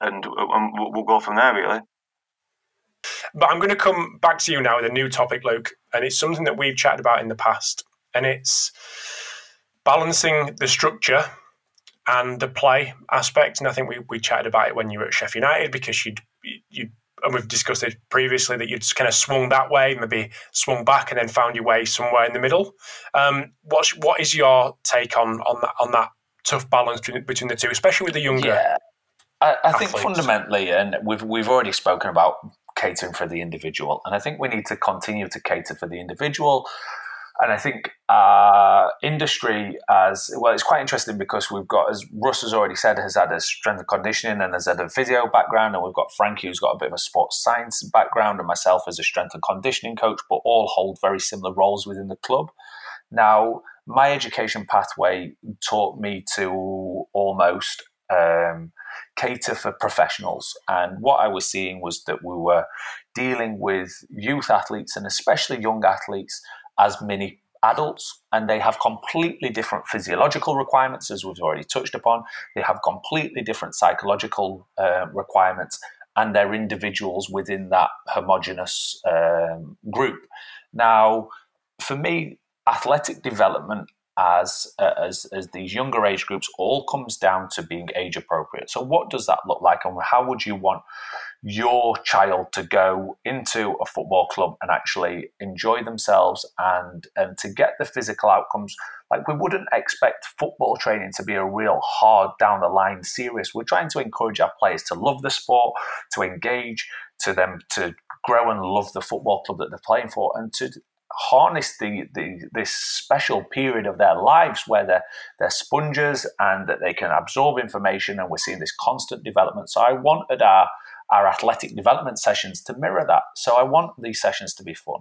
and, and we'll go from there really. But I'm going to come back to you now with a new topic, Luke, and it's something that we've chatted about in the past, and it's balancing the structure and the play aspect. And I think we, we chatted about it when you were at Sheffield United because you'd you and we've discussed it previously that you'd kind of swung that way, maybe swung back, and then found your way somewhere in the middle. Um, what's what is your take on on that on that tough balance between, between the two, especially with the younger? Yeah, I, I think fundamentally, and we've we've already spoken about catering for the individual, and I think we need to continue to cater for the individual and I think uh, industry as well, it's quite interesting because we've got, as Russ has already said, has had a strength and conditioning and has had a physio background, and we've got Frankie who's got a bit of a sports science background, and myself as a strength and conditioning coach, but all hold very similar roles within the club. Now, my education pathway taught me to almost um, cater for professionals. And what I was seeing was that we were dealing with youth athletes and especially young athletes as many adults and they have completely different physiological requirements as we've already touched upon. They have completely different psychological uh, requirements and they're individuals within that homogenous um, group. Now for me athletic development as, uh, as as these younger age groups all comes down to being age appropriate. So what does that look like and how would you want your child to go into a football club and actually enjoy themselves and and to get the physical outcomes. Like we wouldn't expect football training to be a real hard down the line serious we're trying to encourage our players to love the sport to engage to them to grow and love the football club that they're playing for and to harness the, the this special period of their lives where they're they're sponges and that they can absorb information and we're seeing this constant development. So i wanted our our athletic development sessions to mirror that. So I want these sessions to be fun.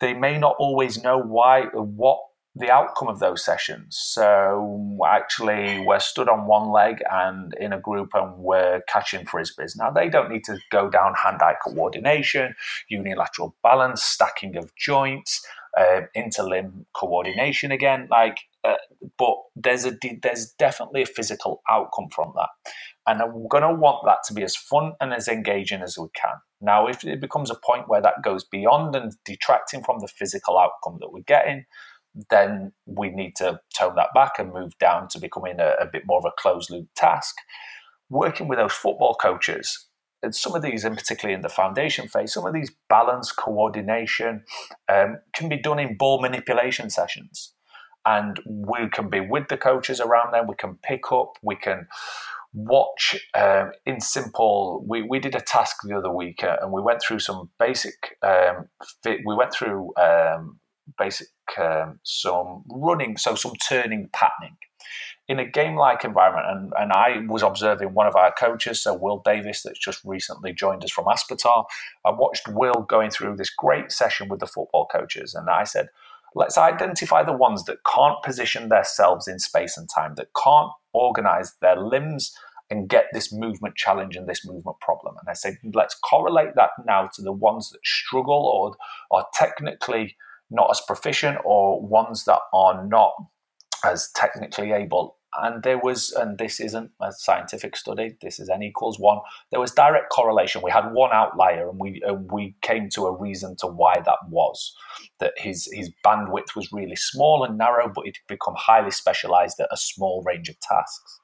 They may not always know why or what the outcome of those sessions. So actually, we're stood on one leg and in a group, and we're catching frisbees. Now they don't need to go down hand-eye coordination, unilateral balance, stacking of joints, uh, interlimb coordination again. Like, uh, but there's a there's definitely a physical outcome from that. And I'm going to want that to be as fun and as engaging as we can. Now, if it becomes a point where that goes beyond and detracting from the physical outcome that we're getting, then we need to tone that back and move down to becoming a, a bit more of a closed loop task. Working with those football coaches, and some of these, and particularly in the foundation phase, some of these balance coordination um, can be done in ball manipulation sessions. And we can be with the coaches around them, we can pick up, we can watch um, in simple we, we did a task the other week uh, and we went through some basic um, fit, we went through um, basic um, some running so some turning patterning. In a game like environment and, and i was observing one of our coaches so will davis that's just recently joined us from aspetar i watched will going through this great session with the football coaches and i said let's identify the ones that can't position themselves in space and time that can't organize their limbs and get this movement challenge and this movement problem. And I said, let's correlate that now to the ones that struggle or are technically not as proficient or ones that are not as technically able. And there was, and this isn't a scientific study. This is n equals one. There was direct correlation. We had one outlier, and we and we came to a reason to why that was. That his his bandwidth was really small and narrow, but he'd become highly specialized at a small range of tasks.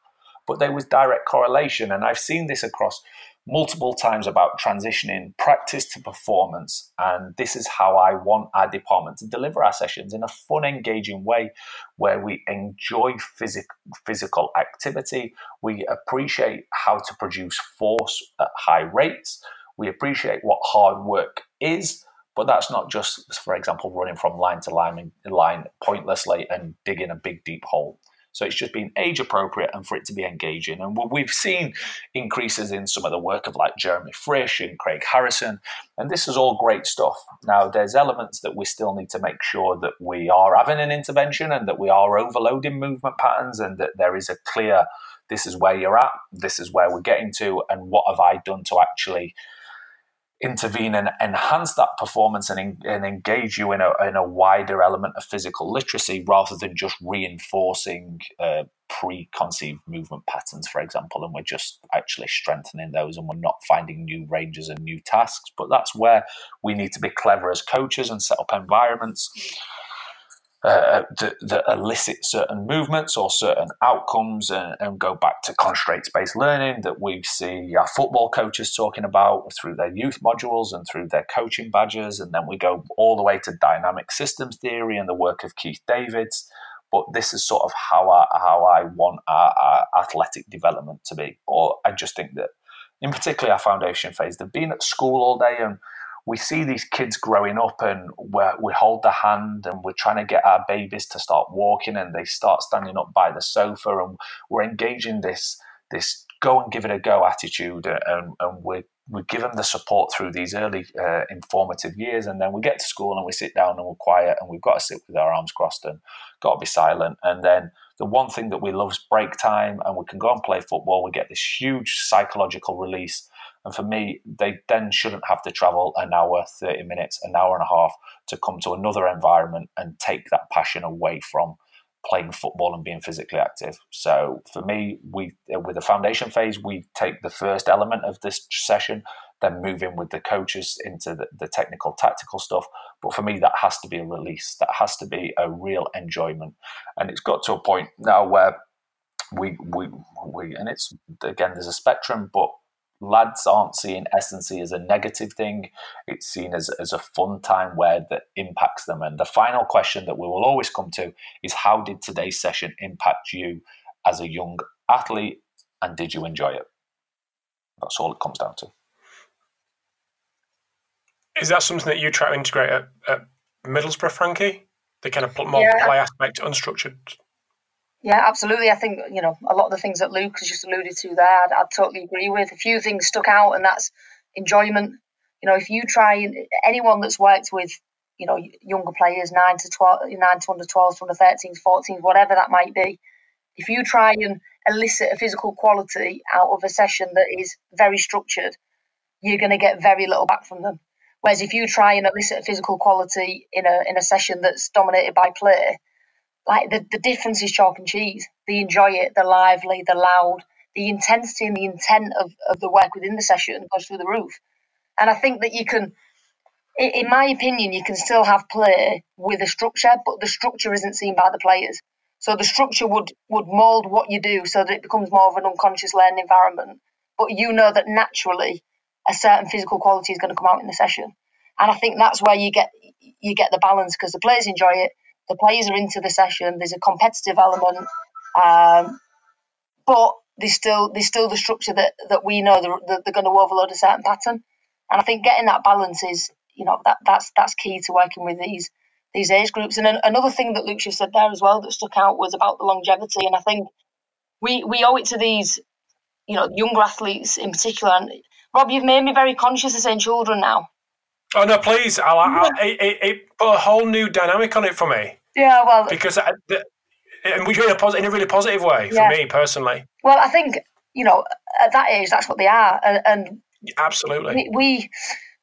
But there was direct correlation, and I've seen this across multiple times about transitioning practice to performance. And this is how I want our department to deliver our sessions in a fun, engaging way where we enjoy phys- physical activity. We appreciate how to produce force at high rates. We appreciate what hard work is. But that's not just, for example, running from line to line, line pointlessly and digging a big deep hole. So it's just been age appropriate and for it to be engaging. And we've seen increases in some of the work of like Jeremy Frisch and Craig Harrison. And this is all great stuff. Now, there's elements that we still need to make sure that we are having an intervention and that we are overloading movement patterns and that there is a clear this is where you're at, this is where we're getting to, and what have I done to actually intervene and enhance that performance and, and engage you in a, in a wider element of physical literacy rather than just reinforcing uh, preconceived movement patterns, for example. And we're just actually strengthening those and we're not finding new ranges and new tasks. But that's where we need to be clever as coaches and set up environments uh, that, that, elicit certain movements or certain outcomes and, and go back to constraints based learning that we see our football coaches talking about through their youth modules and through their coaching badges. And then we go all the way to dynamic systems theory and the work of Keith Davids. But this is sort of how I, how I want our, our athletic development to be. Or I just think that, in particular, our foundation phase, they've been at school all day and we see these kids growing up and we hold the hand and we're trying to get our babies to start walking and they start standing up by the sofa and we're engaging this this go and give it a go attitude and, and we we give them the support through these early uh, informative years and then we get to school and we sit down and we're quiet and we've got to sit with our arms crossed and got to be silent. And then the one thing that we love is break time and we can go and play football. We get this huge psychological release and for me, they then shouldn't have to travel an hour, 30 minutes, an hour and a half to come to another environment and take that passion away from playing football and being physically active. So for me, we uh, with the foundation phase, we take the first element of this session, then move in with the coaches into the, the technical, tactical stuff. But for me, that has to be a release. That has to be a real enjoyment. And it's got to a point now where we we we and it's again there's a spectrum, but lads aren't seeing S&C as a negative thing. It's seen as, as a fun time where that impacts them. And the final question that we will always come to is how did today's session impact you as a young athlete and did you enjoy it? That's all it comes down to. Is that something that you try to integrate at, at Middlesbrough, Frankie? The kind of more yeah. play aspect, unstructured yeah, absolutely. I think, you know, a lot of the things that Luke has just alluded to there, I'd, I'd totally agree with. A few things stuck out, and that's enjoyment. You know, if you try, anyone that's worked with, you know, younger players, 9 to 12, 9 to under 12, to under 13s, 14s, whatever that might be, if you try and elicit a physical quality out of a session that is very structured, you're going to get very little back from them. Whereas if you try and elicit a physical quality in a in a session that's dominated by play, like the, the difference is chalk and cheese. They enjoy it, they're lively, they're loud. The intensity and the intent of, of the work within the session goes through the roof. And I think that you can, in my opinion, you can still have play with a structure, but the structure isn't seen by the players. So the structure would, would mould what you do so that it becomes more of an unconscious learning environment. But you know that naturally a certain physical quality is going to come out in the session. And I think that's where you get you get the balance because the players enjoy it, the players are into the session. There's a competitive element, um, but there's still there's still the structure that, that we know they're, they're going to overload a certain pattern. And I think getting that balance is you know that that's that's key to working with these these age groups. And another thing that Luke just said there as well that stuck out was about the longevity. And I think we we owe it to these you know younger athletes in particular. And Rob, you've made me very conscious of saying children now. Oh no, please! I, I, it, it, put a whole new dynamic on it for me. Yeah, well, because I, the, and we in a positive, in a really positive way yeah. for me personally. Well, I think you know at that age that's what they are, and, and absolutely we, we,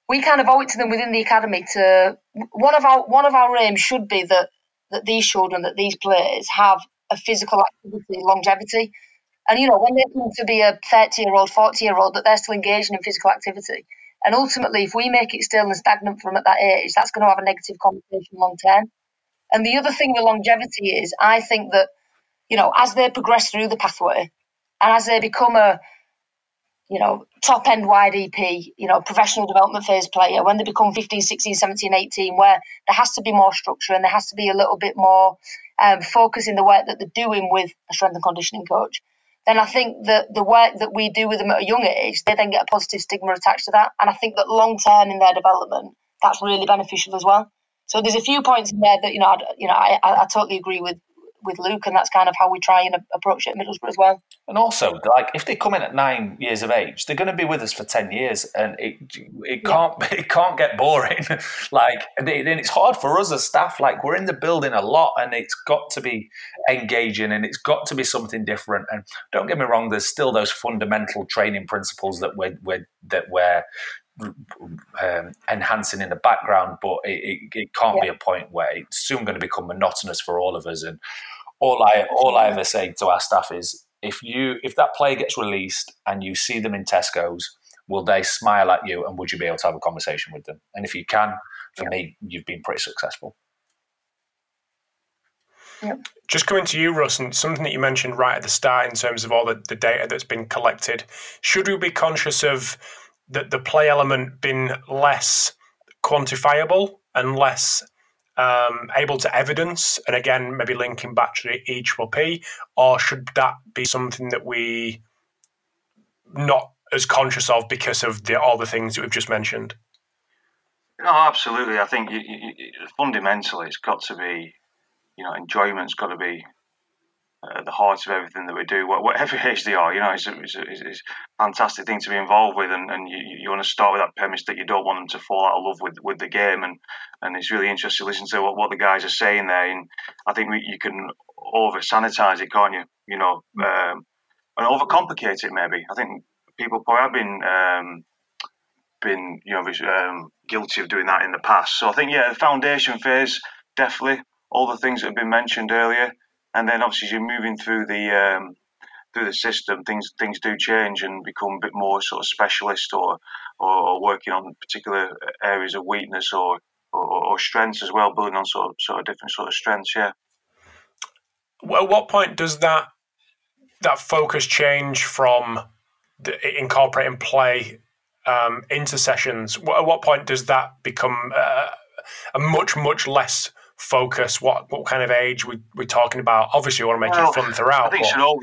we kind of owe it to them within the academy to one of our one of our aims should be that that these children that these players have a physical activity, longevity. And you know, when they come to be a 30 year old, 40 year old, that they're still engaging in physical activity. And ultimately, if we make it still and stagnant them at that age, that's going to have a negative connotation long term. And the other thing with longevity is, I think that, you know, as they progress through the pathway and as they become a, you know, top end YDP, you know, professional development phase player, when they become 15, 16, 17, 18, where there has to be more structure and there has to be a little bit more um, focus in the work that they're doing with a strength and conditioning coach, then I think that the work that we do with them at a young age, they then get a positive stigma attached to that. And I think that long term in their development, that's really beneficial as well. So there's a few points in there that you know, I, you know, I, I totally agree with with Luke, and that's kind of how we try and approach it at Middlesbrough as well. And also, like if they come in at nine years of age, they're going to be with us for ten years, and it it can't yeah. it can't get boring. like, and, it, and it's hard for us as staff. Like we're in the building a lot, and it's got to be engaging, and it's got to be something different. And don't get me wrong, there's still those fundamental training principles that we're, we're that we're um, enhancing in the background, but it, it, it can't yeah. be a point where it's soon going to become monotonous for all of us. And all I all I ever say to our staff is, if you if that player gets released and you see them in Tesco's, will they smile at you and would you be able to have a conversation with them? And if you can, for yeah. me, you've been pretty successful. Yep. Just coming to you, Russ, and something that you mentioned right at the start in terms of all the, the data that's been collected. Should we be conscious of the, the play element been less quantifiable and less um, able to evidence, and again, maybe linking back to the E P, or should that be something that we not as conscious of because of the, all the things that we've just mentioned? No, absolutely. I think you, you, fundamentally, it's got to be, you know, enjoyment's got to be at the heart of everything that we do, whatever age they are. You know, it's a, it's, a, it's a fantastic thing to be involved with, and, and you, you want to start with that premise that you don't want them to fall out of love with, with the game, and, and it's really interesting to listen to what, what the guys are saying there, and I think we, you can over sanitize it, can't you? You know, um, and overcomplicate it maybe. I think people probably have been um, been you know um, guilty of doing that in the past. So I think yeah, the foundation phase definitely all the things that have been mentioned earlier and then obviously as you're moving through the um, through the system, things things do change and become a bit more sort of specialist or or, working on particular areas of weakness or, or, or strengths as well, building on sort of sort of different sort of strengths. Yeah. Well, at what point does that that focus change from the, incorporating play um, into sessions? At what point does that become uh, a much much less focus? What what kind of age we we're talking about? Obviously, we want to make well, it fun throughout. I think but... should all.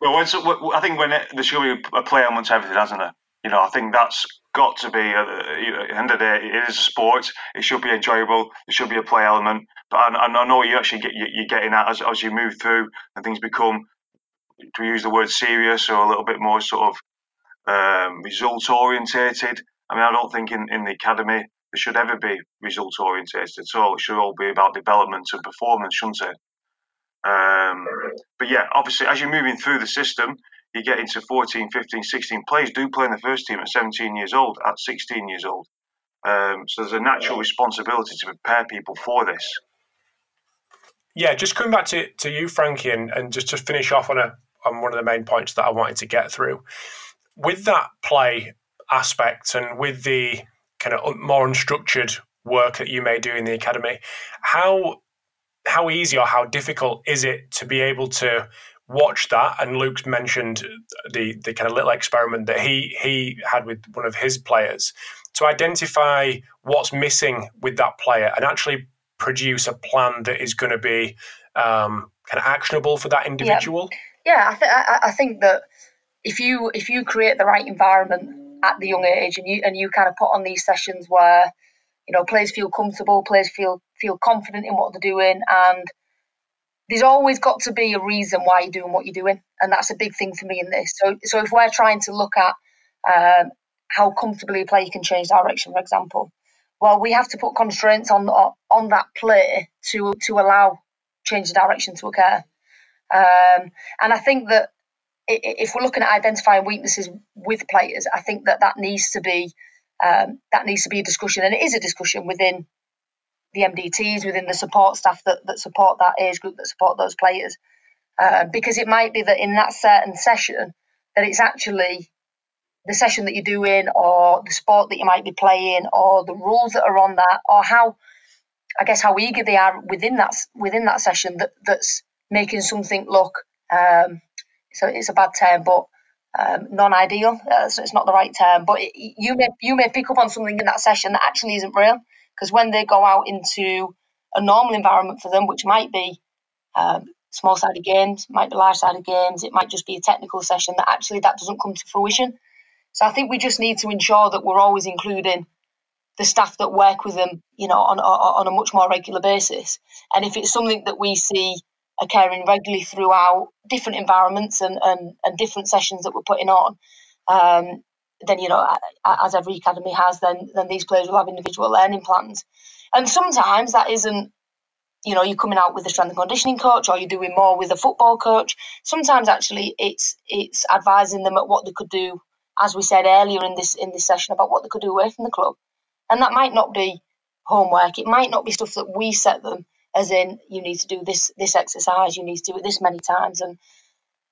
Well, once, I think when it, there should be a play element to everything, hasn't there? You know, I think that's got to be. Uh, you know, at the end of the day, it is a sport. It should be enjoyable. There should be a play element. But I, I know you actually get you're getting at as, as you move through and things become. Do we use the word serious or a little bit more sort of um, result orientated? I mean, I don't think in, in the academy it should ever be result oriented at all. It should all be about development and performance, shouldn't it? Um, but yeah, obviously, as you're moving through the system, you get into 14, 15, 16 players do play in the first team at 17 years old, at 16 years old. Um, so there's a natural responsibility to prepare people for this. Yeah, just coming back to, to you, Frankie, and, and just to finish off on a on one of the main points that I wanted to get through. With that play aspect and with the kind of more unstructured work that you may do in the academy, how how easy or how difficult is it to be able to watch that? And Luke's mentioned the the kind of little experiment that he he had with one of his players to identify what's missing with that player and actually produce a plan that is going to be um, kind of actionable for that individual. Yeah, yeah I, th- I, I think that if you if you create the right environment at the young age, and you and you kind of put on these sessions where you know players feel comfortable, players feel feel confident in what they're doing, and there's always got to be a reason why you're doing what you're doing, and that's a big thing for me in this. So so if we're trying to look at um, how comfortably a player can change direction, for example, well, we have to put constraints on on that play to to allow change of direction to occur. Um, and I think that if we're looking at identifying weaknesses with players, I think that that needs to be um, that needs to be a discussion, and it is a discussion within the MDTs, within the support staff that, that support that age group, that support those players. uh, because it might be that in that certain session that it's actually the session that you're doing or the sport that you might be playing or the rules that are on that or how I guess how eager they are within that within that session that that's making something look um, so it's a bad term but um, non-ideal uh, so it's not the right term but it, you may you may pick up on something in that session that actually isn't real because when they go out into a normal environment for them which might be um, small sided games might be large sided games it might just be a technical session that actually that doesn't come to fruition so I think we just need to ensure that we're always including the staff that work with them, you know, on, on a much more regular basis. And if it's something that we see occurring regularly throughout different environments and, and, and different sessions that we're putting on, um, then you know, as every academy has, then then these players will have individual learning plans. And sometimes that isn't, you know, you're coming out with a strength and conditioning coach, or you're doing more with a football coach. Sometimes actually, it's it's advising them at what they could do as we said earlier in this in this session about what they could do away from the club. And that might not be homework. It might not be stuff that we set them as in you need to do this this exercise, you need to do it this many times. And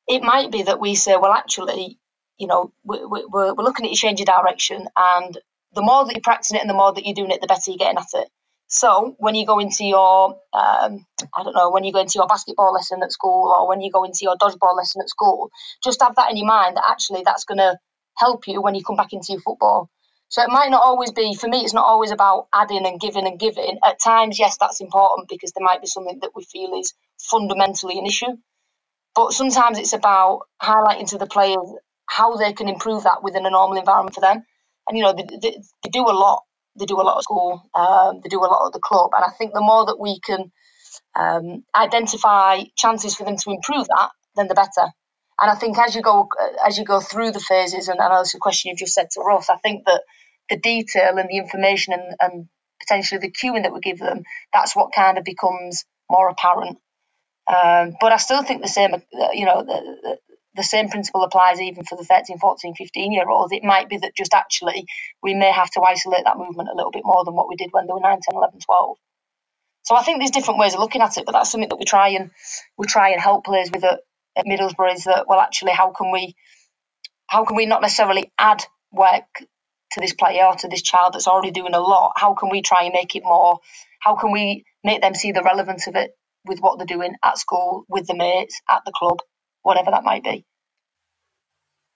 it might be that we say, well, actually, you know, we're, we're, we're looking at you change your direction, and the more that you're practicing it and the more that you're doing it, the better you're getting at it. So when you go into your, um, I don't know, when you go into your basketball lesson at school or when you go into your dodgeball lesson at school, just have that in your mind that actually that's going to help you when you come back into your football. So it might not always be, for me, it's not always about adding and giving and giving. At times, yes, that's important because there might be something that we feel is fundamentally an issue. But sometimes it's about highlighting to the players how they can improve that within a normal environment for them. And, you know, they, they, they do a lot. They do a lot at school, um, they do a lot at the club. And I think the more that we can um, identify chances for them to improve that, then the better. And I think as you go as you go through the phases, and know it's a question you've just said to Ross, I think that the detail and the information and, and potentially the cueing that we give them, that's what kind of becomes more apparent. Um, but I still think the same, you know, the, the same principle applies even for the 13, 14, 15 year olds. It might be that just actually we may have to isolate that movement a little bit more than what we did when they were 9, 10, 11, 12. So I think there's different ways of looking at it, but that's something that we try and we try and help players with at, at Middlesbrough is that well actually how can we how can we not necessarily add work to this player or to this child that's already doing a lot? How can we try and make it more? How can we make them see the relevance of it with what they're doing at school, with the mates, at the club, whatever that might be?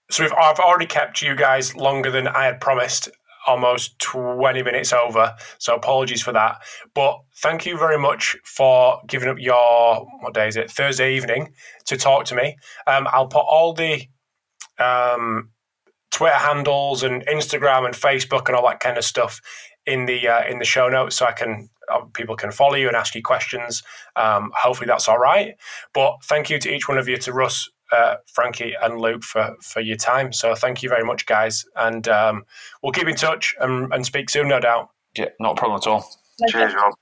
So I've already kept you guys longer than I had promised almost 20 minutes over. So apologies for that. But thank you very much for giving up your, what day is it? Thursday evening to talk to me. Um, I'll put all the um, Twitter handles and Instagram and Facebook and all that kind of stuff in the uh, in the show notes so I can uh, people can follow you and ask you questions. Um, hopefully that's all right. But thank you to each one of you, to Russ, uh, Frankie and Luke for, for your time. So thank you very much, guys. And um, we'll keep in touch and, and speak soon, no doubt. Yeah, not a problem at all. Cheers, Rob.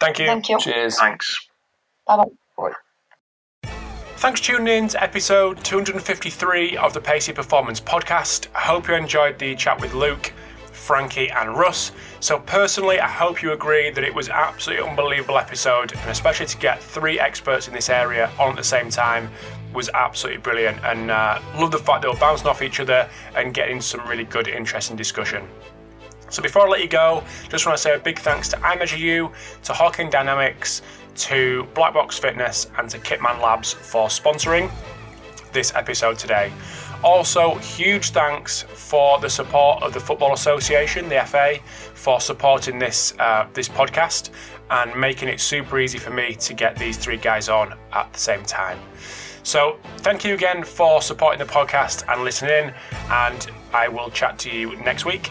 Thank you. Thank you. Cheers. Thanks. Bye bye. Thanks for tuning in to episode 253 of the Pacey Performance Podcast. I hope you enjoyed the chat with Luke. Frankie, and Russ. So, personally, I hope you agree that it was absolutely unbelievable episode, and especially to get three experts in this area on at the same time was absolutely brilliant. And uh, love the fact they were bouncing off each other and getting some really good, interesting discussion. So, before I let you go, just want to say a big thanks to iMeasureU, to Hawkin Dynamics, to Black Box Fitness, and to Kitman Labs for sponsoring this episode today. Also, huge thanks for the support of the Football Association, the FA, for supporting this uh, this podcast and making it super easy for me to get these three guys on at the same time. So, thank you again for supporting the podcast and listening and I will chat to you next week.